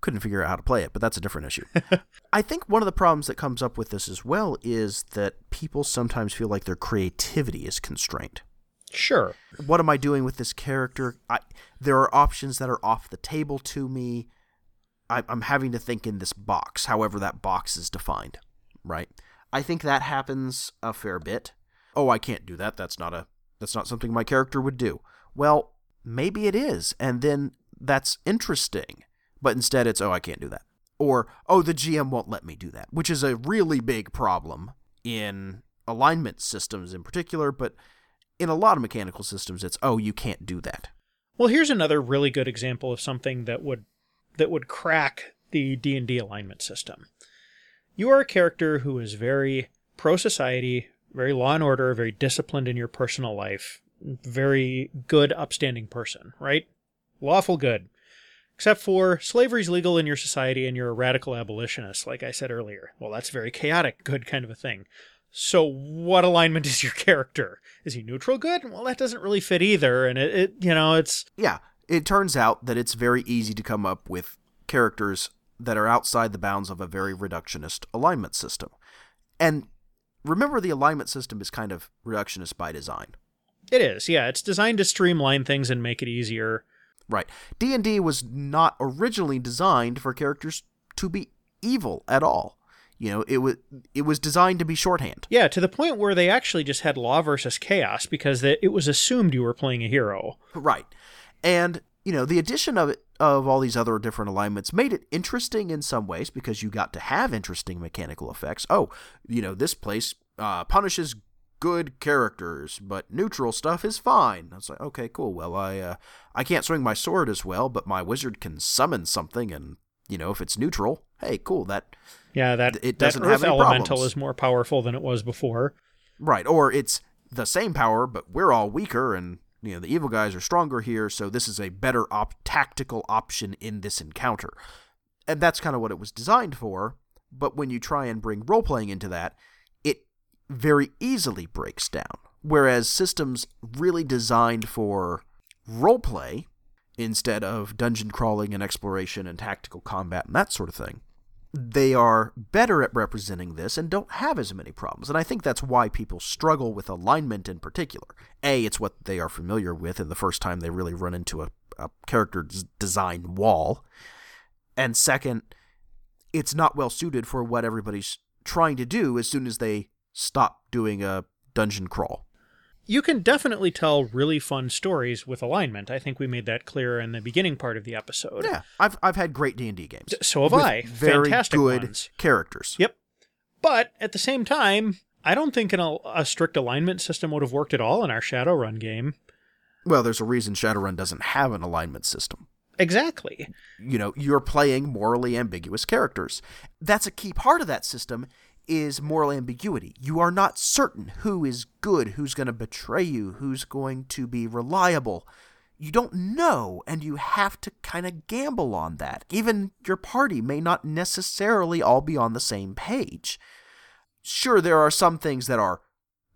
Couldn't figure out how to play it, but that's a different issue. I think one of the problems that comes up with this as well is that people sometimes feel like their creativity is constrained. Sure. What am I doing with this character? I, there are options that are off the table to me. I, I'm having to think in this box, however that box is defined, right? I think that happens a fair bit. Oh, I can't do that. That's not a that's not something my character would do. Well, maybe it is, and then that's interesting. But instead, it's oh, I can't do that, or oh, the GM won't let me do that, which is a really big problem in alignment systems in particular, but in a lot of mechanical systems, it's oh, you can't do that. Well, here's another really good example of something that would that would crack the D&D alignment system. You are a character who is very pro society, very law and order, very disciplined in your personal life, very good upstanding person, right? Lawful good. Except for slavery's legal in your society and you're a radical abolitionist, like I said earlier. Well, that's a very chaotic good kind of a thing. So, what alignment is your character? Is he neutral good? Well, that doesn't really fit either. And it, it, you know, it's. Yeah, it turns out that it's very easy to come up with characters that are outside the bounds of a very reductionist alignment system. And remember, the alignment system is kind of reductionist by design. It is, yeah. It's designed to streamline things and make it easier. Right. D&D was not originally designed for characters to be evil at all. You know, it was it was designed to be shorthand. Yeah, to the point where they actually just had law versus chaos because it was assumed you were playing a hero. Right. And, you know, the addition of it of all these other different alignments made it interesting in some ways because you got to have interesting mechanical effects. Oh, you know, this place uh, punishes good characters, but neutral stuff is fine. I was like, okay, cool. Well, I uh, I can't swing my sword as well, but my wizard can summon something, and you know, if it's neutral, hey, cool. That yeah, that it doesn't Earth have any elemental problems. is more powerful than it was before. Right, or it's the same power, but we're all weaker, and you know the evil guys are stronger here, so this is a better op- tactical option in this encounter, and that's kind of what it was designed for. But when you try and bring role playing into that, very easily breaks down. Whereas systems really designed for roleplay instead of dungeon crawling and exploration and tactical combat and that sort of thing they are better at representing this and don't have as many problems. And I think that's why people struggle with alignment in particular. A, it's what they are familiar with, and the first time they really run into a, a character design wall. And second, it's not well suited for what everybody's trying to do as soon as they stop doing a dungeon crawl you can definitely tell really fun stories with alignment. I think we made that clear in the beginning part of the episode. Yeah, I've I've had great D and D games. So have I. Very Fantastic good ones. characters. Yep. But at the same time, I don't think an, a strict alignment system would have worked at all in our Shadowrun game. Well, there's a reason Shadowrun doesn't have an alignment system. Exactly. You know, you're playing morally ambiguous characters. That's a key part of that system is moral ambiguity. You are not certain who is good, who's going to betray you, who's going to be reliable. You don't know, and you have to kind of gamble on that. Even your party may not necessarily all be on the same page. Sure, there are some things that are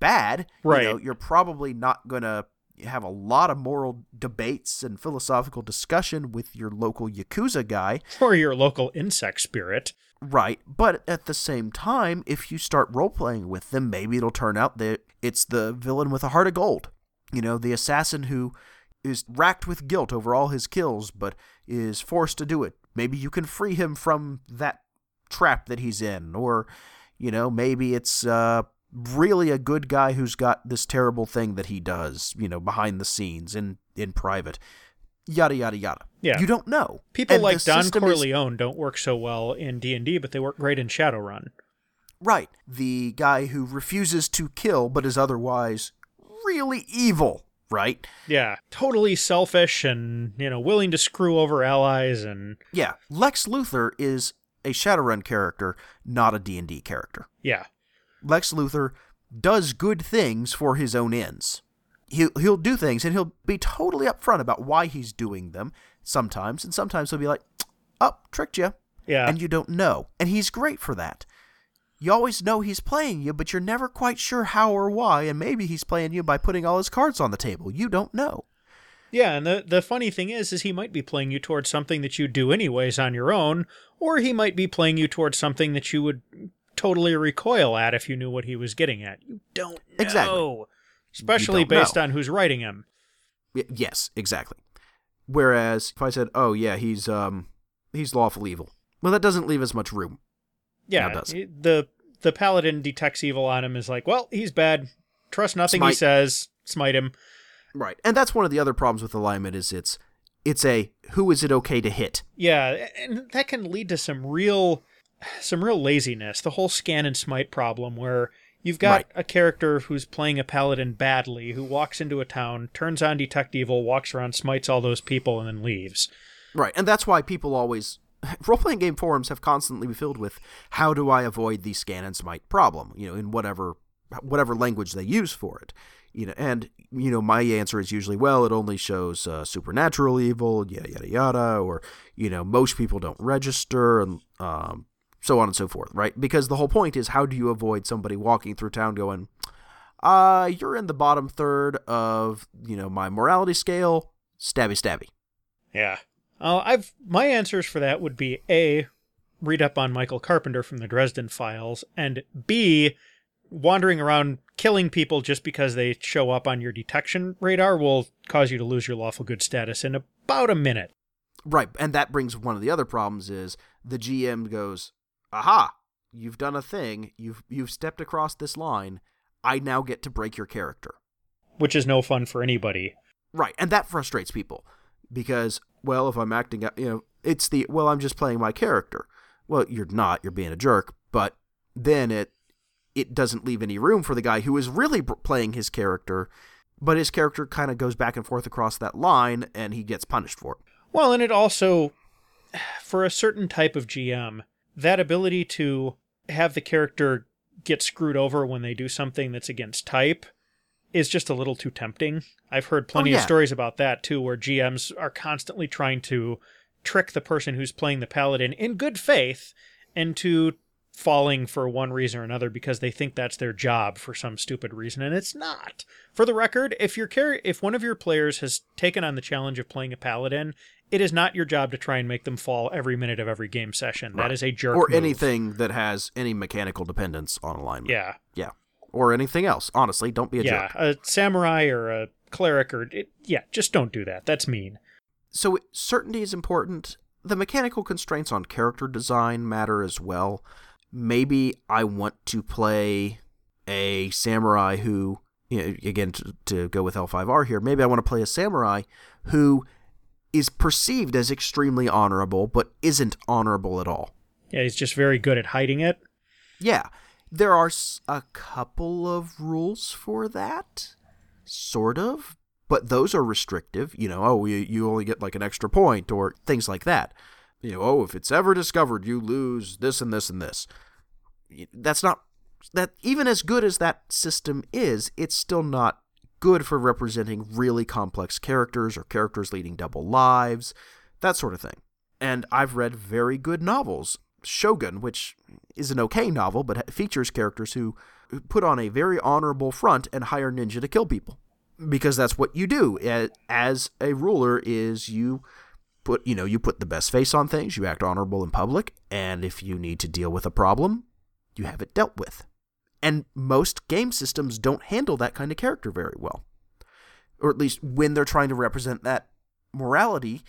bad. Right. You know, you're probably not going to have a lot of moral debates and philosophical discussion with your local Yakuza guy. Or your local insect spirit. Right, but at the same time, if you start role playing with them, maybe it'll turn out that it's the villain with a heart of gold. You know, the assassin who is racked with guilt over all his kills, but is forced to do it. Maybe you can free him from that trap that he's in, or, you know, maybe it's uh, really a good guy who's got this terrible thing that he does, you know, behind the scenes in in private yada yada yada. Yeah. You don't know. People And like Don system is- Corleone don't work so well in D&D, but they work great in Shadowrun. Right. The guy who refuses to kill but is otherwise really evil, right? Yeah, totally selfish and, you know, willing to screw over allies and Yeah. Lex Luthor is a Shadowrun character, not a D&D character. yeah. Lex Luthor does good things for his own ends. He'll, he'll do things and he'll be totally upfront about why he's doing them sometimes, and sometimes he'll be like, oh, tricked you. Yeah. and you don't know. And he's great for that. You always know he's playing you, but you're never quite sure how or why, and maybe he's playing you by putting all his cards on the table. You don't know. Yeah, and the the funny thing is is he might be playing you towards something that you do anyways on your own, or he might be playing you towards something that you would totally recoil at if you knew what he was getting at. You don't know. Exactly. Especially based know. on who's writing him. Y- yes, exactly. Whereas if I said, "Oh yeah, he's um he's lawful evil," well, that doesn't leave as much room. Yeah, the the paladin detects evil on him is like, well, he's bad. Trust nothing he says. Smite him. Right, and that's one of the other problems with alignment is it's it's a who is it okay to hit? Yeah, and that can lead to some real some real laziness. The whole scan and smite problem where You've got Right. a character who's playing a paladin badly, who walks into a town, turns on Detect Evil, walks around, smites all those people, and then leaves. Right, and that's why people always role playing game forums have constantly been filled with how do I avoid the scan and smite problem, you know, in whatever whatever language they use for it. You know, and you know, my answer is usually, well, it only shows uh, supernatural evil, yada yada yada, or you know, most people don't register, and um, so on and so forth, right? Because the whole point is, how do you avoid somebody walking through town going, uh, you're in the bottom third of you know my morality scale, stabby stabby. Yeah. Uh, I've my answers for that would be A, read up on Michael Carpenter from the Dresden Files, and B, wandering around killing people just because they show up on your detection radar will cause you to lose your lawful good status in about a minute. Right, and that brings one of the other problems is the GM goes, "Aha, you've done a thing. You've you've stepped across this line. I now get to break your character." Which is no fun for anybody. Right, and that frustrates people because well, if I'm acting out, you know, it's the well, I'm just playing my character. Well, you're not. You're being a jerk, but then it it doesn't leave any room for the guy who is really playing his character, but his character kind of goes back and forth across that line and he gets punished for it. Well, and it also, for a certain type of GM, that ability to have the character get screwed over when they do something that's against type is just a little too tempting. I've heard plenty yeah. of stories about that too, where GMs are constantly trying to trick the person who's playing the paladin in good faith into falling for one reason or another because they think that's their job for some stupid reason and it's not. For the record, if your char- if one of your players has taken on the challenge of playing a paladin, it is not your job to try and make them fall every minute of every game session. That Right. is a jerk or move. anything that has any mechanical dependence on alignment. Yeah. Yeah. Or anything else. Honestly, don't be a yeah, jerk. Yeah, a samurai or a cleric or it, yeah, just don't do that. That's mean. So certainty is important. The mechanical constraints on character design matter as well. Maybe I want to play a samurai who, you know, again, to, to go with L5R here, maybe I want to play a samurai who is perceived as extremely honorable, but isn't honorable at all. Yeah, he's just very good at hiding it. Yeah, there are a couple of rules for that, sort of, but those are restrictive. You know, oh, you, you only get like an extra point or things like that. You know, oh, if it's ever discovered, you lose this and this and this. That's not that even as good as that system is, it's still not good for representing really complex characters or characters leading double lives, that sort of thing. And I've read very good novels. Shogun, which is an okay novel, but features characters who put on a very honorable front and hire ninja to kill people. Because that's what you do as a ruler is you put you know you put the best face on things, you act honorable in public, and if you need to deal with a problem, you have it dealt with. And most game systems don't handle that kind of character very well. Or at least when they're trying to represent that morality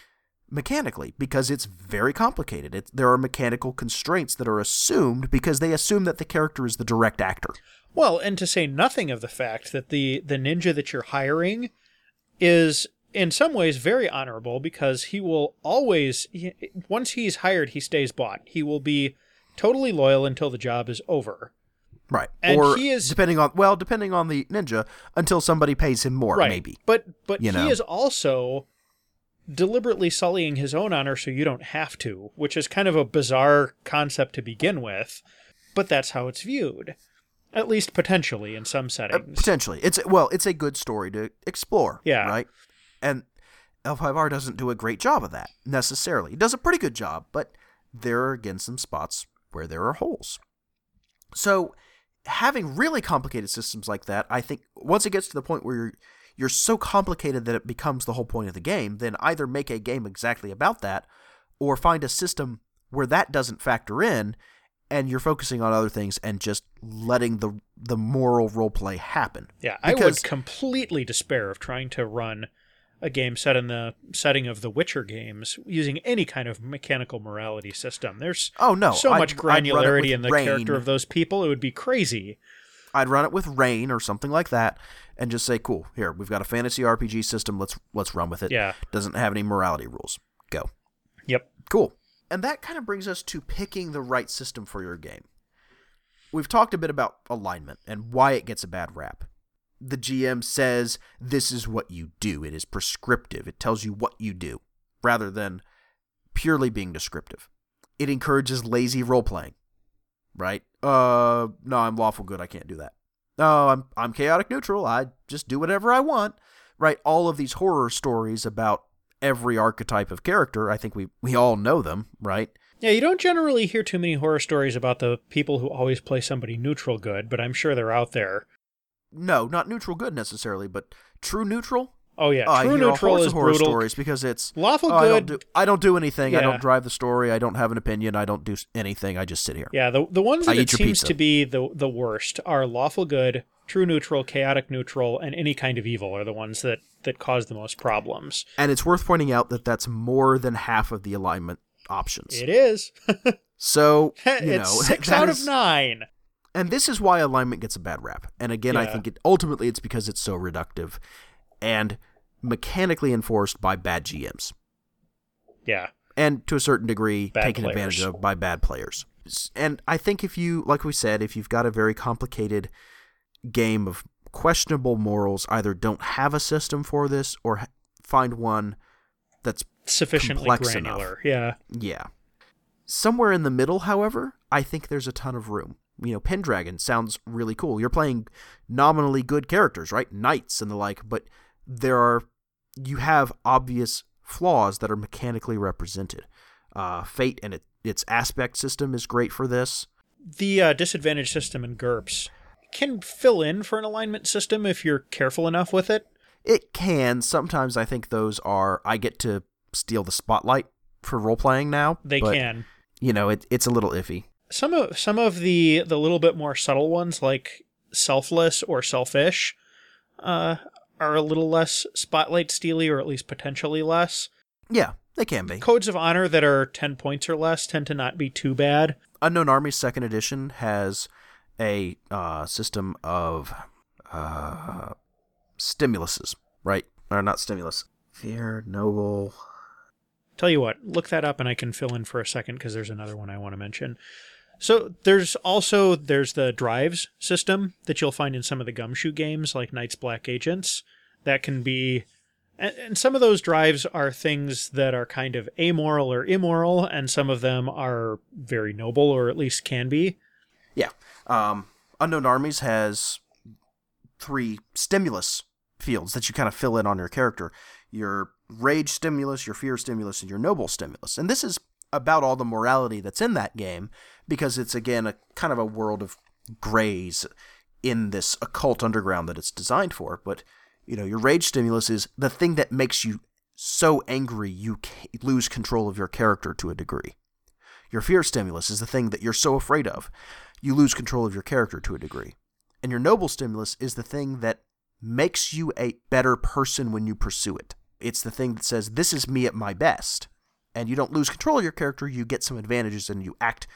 mechanically because it's very complicated. It, there are mechanical constraints that are assumed because they assume that the character is the direct actor. Well, and to say nothing of the fact that the the ninja that you're hiring is in some ways very honorable because he will always once he's hired he stays bought. He will be totally loyal until the job is over. Right. And or he is- depending on well, depending on the ninja until somebody pays him more right. maybe. But but You he know. is also deliberately sullying his own honor so you don't have to, which is kind of a bizarre concept to begin with, but that's how it's viewed. At least potentially in some Uh, settings. potentially. It's well, it's a good story to explore, Yeah. right? And L5R doesn't do a great job of that necessarily. It does a pretty good job, but there are again some spots where there are holes. So, having really complicated systems like that, I think once it gets to the point where you're you're so complicated that it becomes the whole point of the game, then either make a game exactly about that or find a system where that doesn't factor in and you're focusing on other things and just letting the the moral role play happen. Yeah, I would completely despair of trying to run a game set in the setting of the Witcher games using any kind of mechanical morality system. There's Oh no! so I'd- much I'd run it granularity in the Rain. character of those people, it would be crazy. I'd run it with Rain or something like that, and just say, "Cool, here we've got a fantasy RPG system. Let's let's run with it. Yeah. Doesn't have any morality rules. Go. Yep. Cool. And that kind of brings us to picking the right system for your game. we've talked a bit about alignment and why it gets a bad rap. The GM says this is what you do. It is prescriptive. It tells you what you do rather than purely being descriptive. It encourages lazy role playing. Right? Uh no, I'm lawful good. I can't do that. No, I'm I'm chaotic neutral. I just do whatever I want. Right? All of these horror stories about every archetype of character, I think we we all know them, right? Yeah, you don't generally hear too many horror stories about the people who always play somebody neutral good, but I'm sure they're out there. No, not neutral good necessarily, but true neutral. Oh yeah, Oh, true neutral is horror brutal. stories because it's Lawful oh, I don't good. do I don't do anything. I don't drive the story. I don't have an opinion. I don't do anything. I just sit here. Yeah, the the ones that it seems to be the the worst are lawful good, true neutral, chaotic neutral, and any kind of evil are the ones that that cause the most problems. And it's worth pointing out that that's more than half of the alignment options. It is. so you it's know, six out is- of nine. And this is why alignment gets a bad rap. And again, I think it ultimately it's because it's so reductive and mechanically enforced by bad GMs. Yeah. and to a certain degree Bad taken players. advantage of by bad players. And I think if you, like we said, if you've got a very complicated game of questionable morals, either don't have a system for this or find one that's, Sufficiently granular. Yeah. yeah. Somewhere in the middle, however, I think there's a ton of room. You know, Pendragon sounds really cool. You're playing nominally good characters, right? Knights and the like, but there are, you have obvious flaws that are mechanically represented. Uh, Fate and it, its aspect system is great for this. The uh, disadvantage system in GURPS can fill in for an alignment system if you're careful enough with it. It can. Sometimes I think those are, I get to steal the spotlight for role playing now. They but, can. You know, it, it's a little iffy. Some of some of the the little bit more subtle ones like selfless or selfish uh, are a little less spotlight steely or at least potentially less. Yeah, they can be. Codes of honor that are 10 points or less tend to not be too bad. Unknown Armies Second Edition has a uh, system of uh, stimuluses, right? Or not stimulus. Fear, noble. Tell you what, look that up and I can fill in for a second because there's another one I want to mention. So there's also there's the drives system that you'll find in some of the gumshoe games like Night's Black Agents. That can be and, some of those drives are things that are kind of amoral or immoral, and some of them are very noble or at least can be. Yeah. Um, Unknown Armies has three stimulus fields that you kind of fill in on your character your rage stimulus, your fear stimulus, and your noble stimulus. And this is about all the morality that's in that game because it's, again, a kind of a world of grays in this occult underground that it's designed for. But, you know, your rage stimulus is the thing that makes you so angry you lose control of your character to a degree. Your fear stimulus is the thing that you're so afraid of, you lose control of your character to a degree. And your noble stimulus is the thing that makes you a better person when you pursue it. It's the thing that says, This is me at my best. And you don't lose control of your character, you get some advantages and you act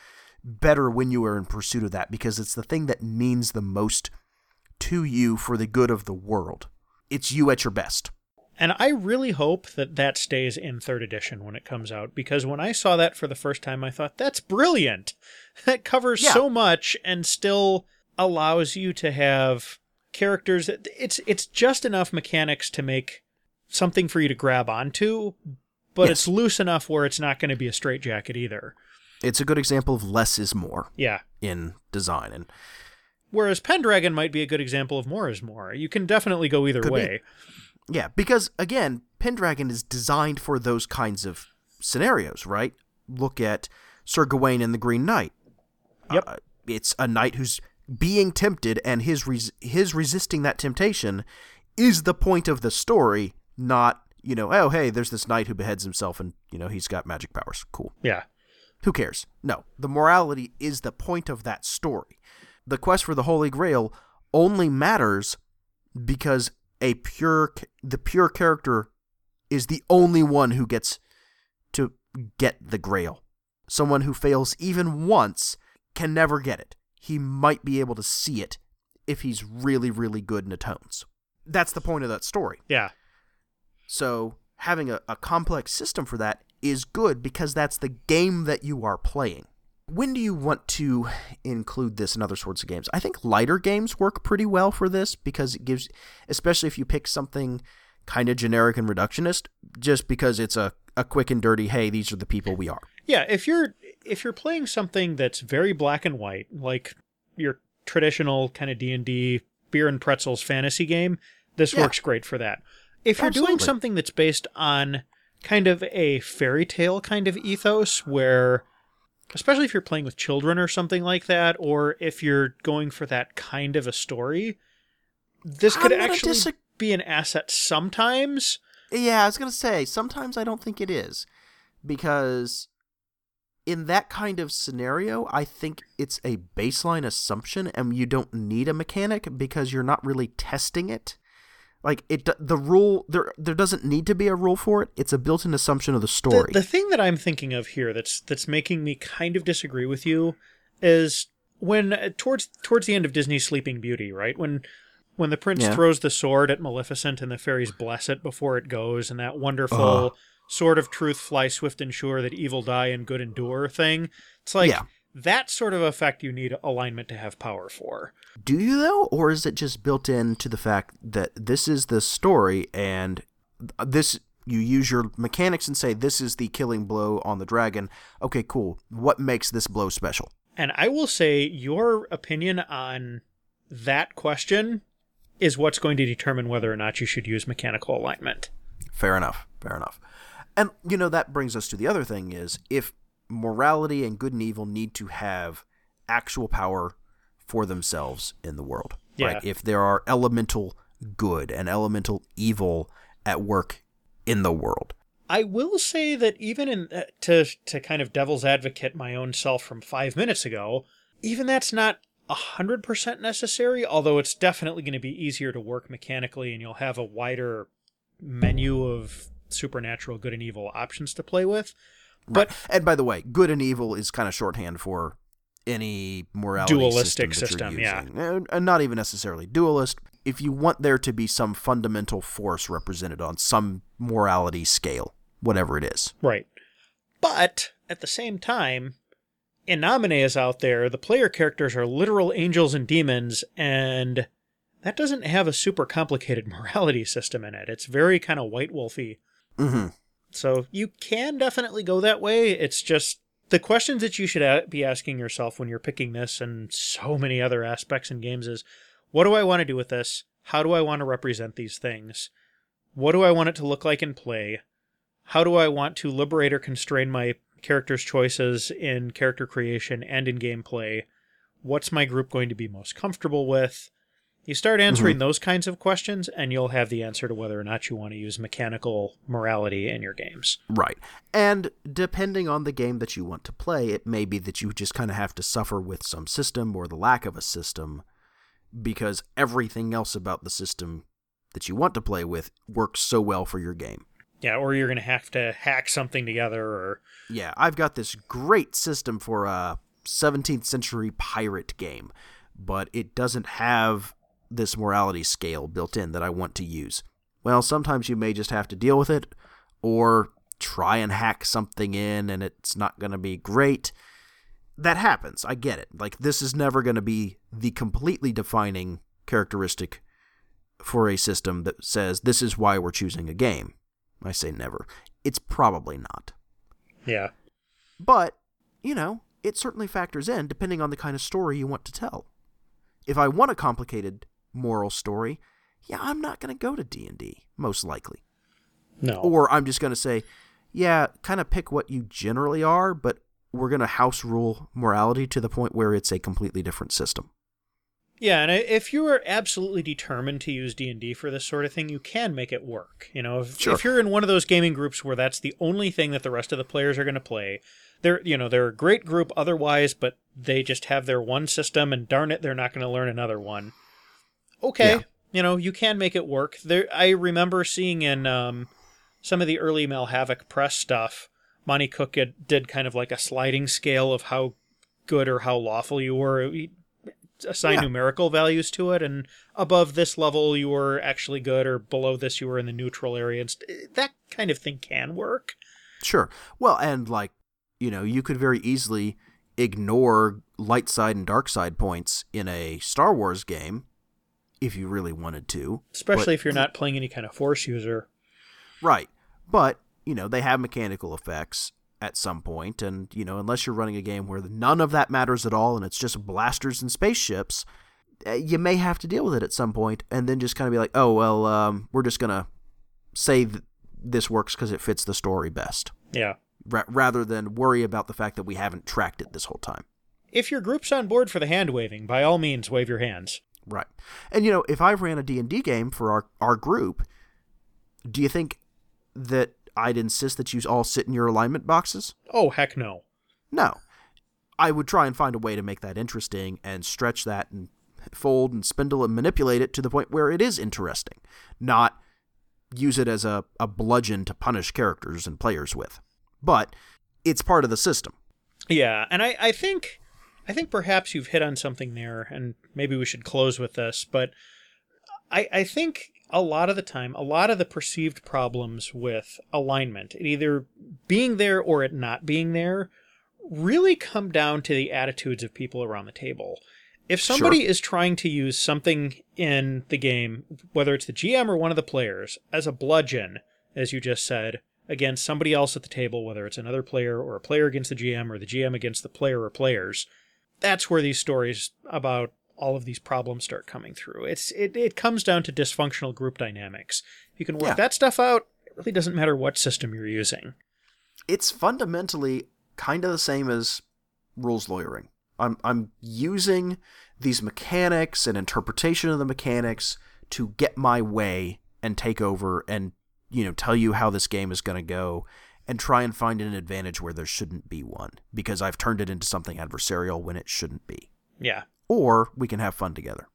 better when you are in pursuit of that because it's the thing that means the most to you for the good of the world. It's you at your best. And I really hope that that stays in third edition when it comes out because when I saw that for the first time, I thought, that's brilliant. That covers Yeah. so much and still allows you to have characters. It's, it's just enough mechanics to make something for you to grab onto, but Yes. it's loose enough where it's not going to be a straitjacket either. It's a good example of less is more Yeah. in design. And Whereas Pendragon might be a good example of more is more. You can definitely go either Could be. way. Yeah, because again, Pendragon is designed for those kinds of scenarios, right? Look at Sir Gawain and the Green Knight. Yep. Uh, it's a knight who's being tempted, and his res- his resisting that temptation is the point of the story, not you know, oh hey, there's this knight who beheads himself, and you know he's got magic powers. Cool. Yeah. Who cares? No, the morality is the point of that story. The quest for the Holy Grail only matters because a pure the pure character is the only one who gets to get the grail. Someone who fails even once can never get it. He might be able to see it if he's really really good in atones. That's the point of that story. Yeah. So having a, a complex system for that is good because that's the game that you are playing. when do you want to include this in other sorts of games? I think lighter games work pretty well for this because it gives, especially if you pick something kind of generic and reductionist, just because it's a, a quick and dirty, hey, these are the people we are. Yeah, if you're if you're playing something that's very black and white, like your traditional kind of D and D beer and pretzels fantasy game, this Yeah. works great for that. If you're doing something that's based on kind of a fairy tale kind of ethos where especially if you're playing with children or something like that or if you're going for that kind of a story this could actually be an asset sometimes Yeah, I was gonna say sometimes I don't think it is because in that kind of scenario, I think it's a baseline assumption, and you don't need a mechanic because you're not really testing it. Like it, the rule there there doesn't need to be a rule for it. It's a built-in assumption of the the, story. the thing that I'm thinking of here that's that's making me kind of disagree with you is when uh, towards towards the end of Disney's Sleeping Beauty, right? When when the prince Yeah. throws the sword at Maleficent and the fairies bless it before it goes, and that wonderful Ugh. sword of truth fly swift and sure that evil die and good endure thing. It's like Yeah. That sort of effect you need alignment to have power for. Do you though, or is it just built into the fact that this is the story and this you use your mechanics and say this is the killing blow on the dragon? Okay, cool. What makes this blow special? And I will say your opinion on that question is what's going to determine whether or not you should use mechanical alignment. Fair enough. Fair enough. And you know that brings us to the other thing is if morality and good and evil need to have actual power for themselves in the world. Yeah. Right? If there are elemental good and elemental evil at work in the world. I will say that even in uh, to to kind of devil's advocate my own self from 5 minutes ago, even that's not 100% necessary, although it's definitely going to be easier to work mechanically and you'll have a wider menu of supernatural good and evil options to play with. But and by the way, good and evil is kind of shorthand for any morality Dualistic system, system, yeah. And- and not even necessarily dualist. If you want there to be some fundamental force represented on some morality scale, whatever it is. Right. But at the same time, In Nomine is out there. The player characters are literal angels and demons, and that doesn't have a super complicated morality system in it. It's very kind of white wolfy. Mm-hmm. So you can definitely go that way. It's just the questions that you should be asking yourself when you're picking this and so many other aspects in games is what do I want to do with this? How do I want to represent these things? What do I want it to look like in play? How do I want to liberate or constrain my character's choices in character creation and in gameplay? What's my group going to be most comfortable with? You start answering mm-hmm. those kinds of questions, and you'll have the answer to whether or not you want to use mechanical morality in your games. Right. And depending on the game that you want to play, it may be that you just kind of have to suffer with some system or the lack of a system because everything else about the system that you want to play with works so well for your game. Yeah, or you're going to have to hack something together, or Yeah, I've got this great system for a 17th century pirate game, but it doesn't have this morality scale built in that I want to use. Well, sometimes you may just have to deal with it or try and hack something in and it's not going to be great. That happens. I get it. Like, this is never going to be the completely defining characteristic for a system that says this is why we're choosing a game. I say never. It's probably not. yeah, But, you know, it certainly factors in depending on the kind of story you want to tell. If I want a complicated moral story, yeah, I'm not going to go to D&D, most likely. no, Or I'm just going to say, yeah, kind of pick what you generally are, but we're going to house rule morality to the point where it's a completely different system. yeah. And if you are absolutely determined to use D and D for this sort of thing, you can make it work. You know, if, Sure. if you're in one of those gaming groups where that's the only thing that the rest of the players are going to play, they're you know they're a great group otherwise, but they just have their one system, and darn it, they're not going to learn another one. Okay, Yeah. you know you can make it work. There, I remember seeing in um, some of the early Malhavoc press stuff, Monte Cook had, did kind of like a sliding scale of how good or how lawful you were. He assigned Yeah. numerical values to it, and above this level you were actually good, or below this you were in the neutral area. And st- that kind of thing can work. Sure. Well, and like, you know, you could very easily ignore light side and dark side points in a Star Wars game if you really wanted to. Especially But- if you're not playing any kind of force user. Right. But, you know, they have mechanical effects at some point, and, you know, unless you're running a game where none of that matters at all and it's just blasters and spaceships, eh, you may have to deal with it at some point and then just kind of be like, oh, well, um, we're just going to say th- this works because it fits the story best, Yeah. ra- rather than worry about the fact that we haven't tracked it this whole time. If your group's on board for the hand waving, by all means, wave your hands. Right. And you know, if I ran a D&D game for our our group, do you think that I'd insist that you all sit in your alignment boxes? Oh, heck no. No. I would try and find a way to make that interesting and stretch that and fold and spindle and manipulate it to the point where it is interesting, not use it as a, a bludgeon to punish characters and players with. But it's part of the system. Yeah, and I, I think I think perhaps you've hit on something there, and maybe we should close with this, but I, I think a lot of the time, a lot of the perceived problems with alignment, it either being there or it not being there, really come down to the attitudes of people around the table. If somebody is trying to use something in the game, whether it's the GM or one of the players, as a bludgeon, as you just said, against somebody else at the table, whether it's another player or a player against the GM or the GM against the player or players, that's where these stories about all of these problems start coming through. It's it, it comes down to dysfunctional group dynamics. If you can work Yeah. that stuff out, it really doesn't matter what system you're using. it's fundamentally kind of the same as rules lawyering. I'm I'm using these mechanics and interpretation of the mechanics to get my way and take over and you know tell you how this game is going to go and try and find an advantage where there shouldn't be one because I've turned it into something adversarial when it shouldn't be. Yeah. Or we can have fun together.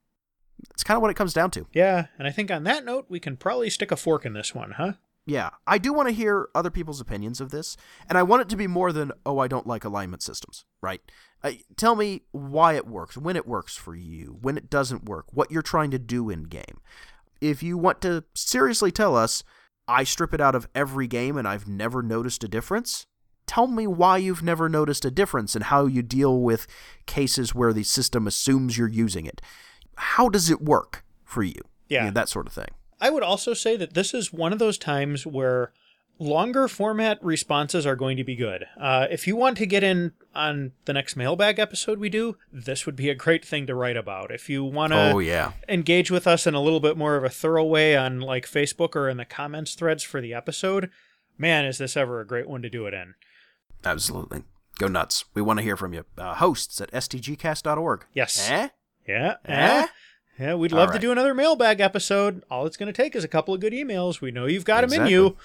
It's kind of what it comes down to. Yeah, and I think on that note, we can probably stick a fork in this one, huh? Yeah, I do want to hear other people's opinions of this, and I want it to be more than oh, I don't like alignment systems, right? Uh, tell me why it works, when it works for you, when it doesn't work, what you're trying to do in game. If you want to seriously tell us, I strip it out of every game and I've never noticed a difference. Tell me why you've never noticed a difference and how you deal with cases where the system assumes you're using it. How does it work for you? Yeah. You know, that sort of thing. I would also say that this is one of those times where longer format responses are going to be good. Uh, if you want to get in on the next mailbag episode we do, this would be a great thing to write about. If you want to Oh yeah. engage with us in a little bit more of a thorough way on like Facebook or in the comments threads for the episode, man, is this ever a great one to do it in. Absolutely. Go nuts. We want to hear from you. Uh, hosts at stgcast.org. Yes. Eh? Yeah. Eh? eh? Yeah, we'd love to do another mailbag episode. All it's going to take is a couple of good emails. We know you've got them in you.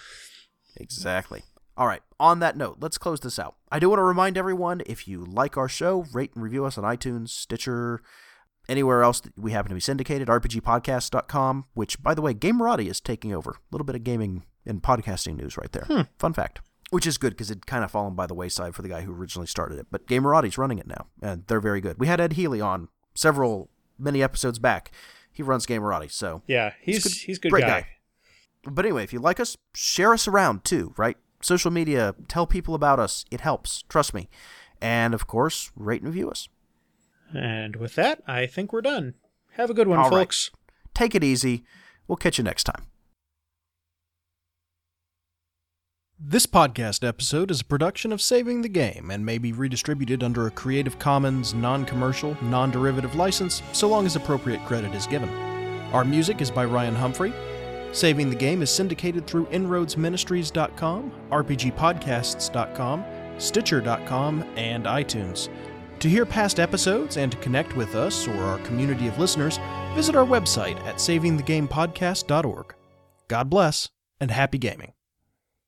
Exactly. All right. On that note, let's close this out. I do want to remind everyone if you like our show, rate and review us on iTunes, Stitcher, anywhere else that we happen to be syndicated, rpgpodcast.com, which, by the way, Gamerati is taking over. A little bit of gaming and podcasting news right there. Hmm. Fun fact. Which is good because it kind of fallen by the wayside for the guy who originally started it. But Gamerati's running it now, and they're very good. We had Ed Healy on several, many episodes back. He runs Gamerati, so Yeah, he's good- he's a good great guy. guy. But anyway, if you like us, share us around too, right? Social media, tell people about us. It helps. Trust me. And of course, rate and review us. And with that, I think we're done. Have a good one, All right. folks. Take it easy. We'll catch you next time. This podcast episode is a production of Saving the Game and may be redistributed under a Creative Commons non commercial, non derivative license so long as appropriate credit is given. Our music is by Ryan Humphrey. Saving the Game is syndicated through InroadsMinistries.com, RPGPodcasts.com, Stitcher.com, and iTunes. To hear past episodes and to connect with us or our community of listeners, visit our website at savingthegamepodcast.org. God bless and happy gaming.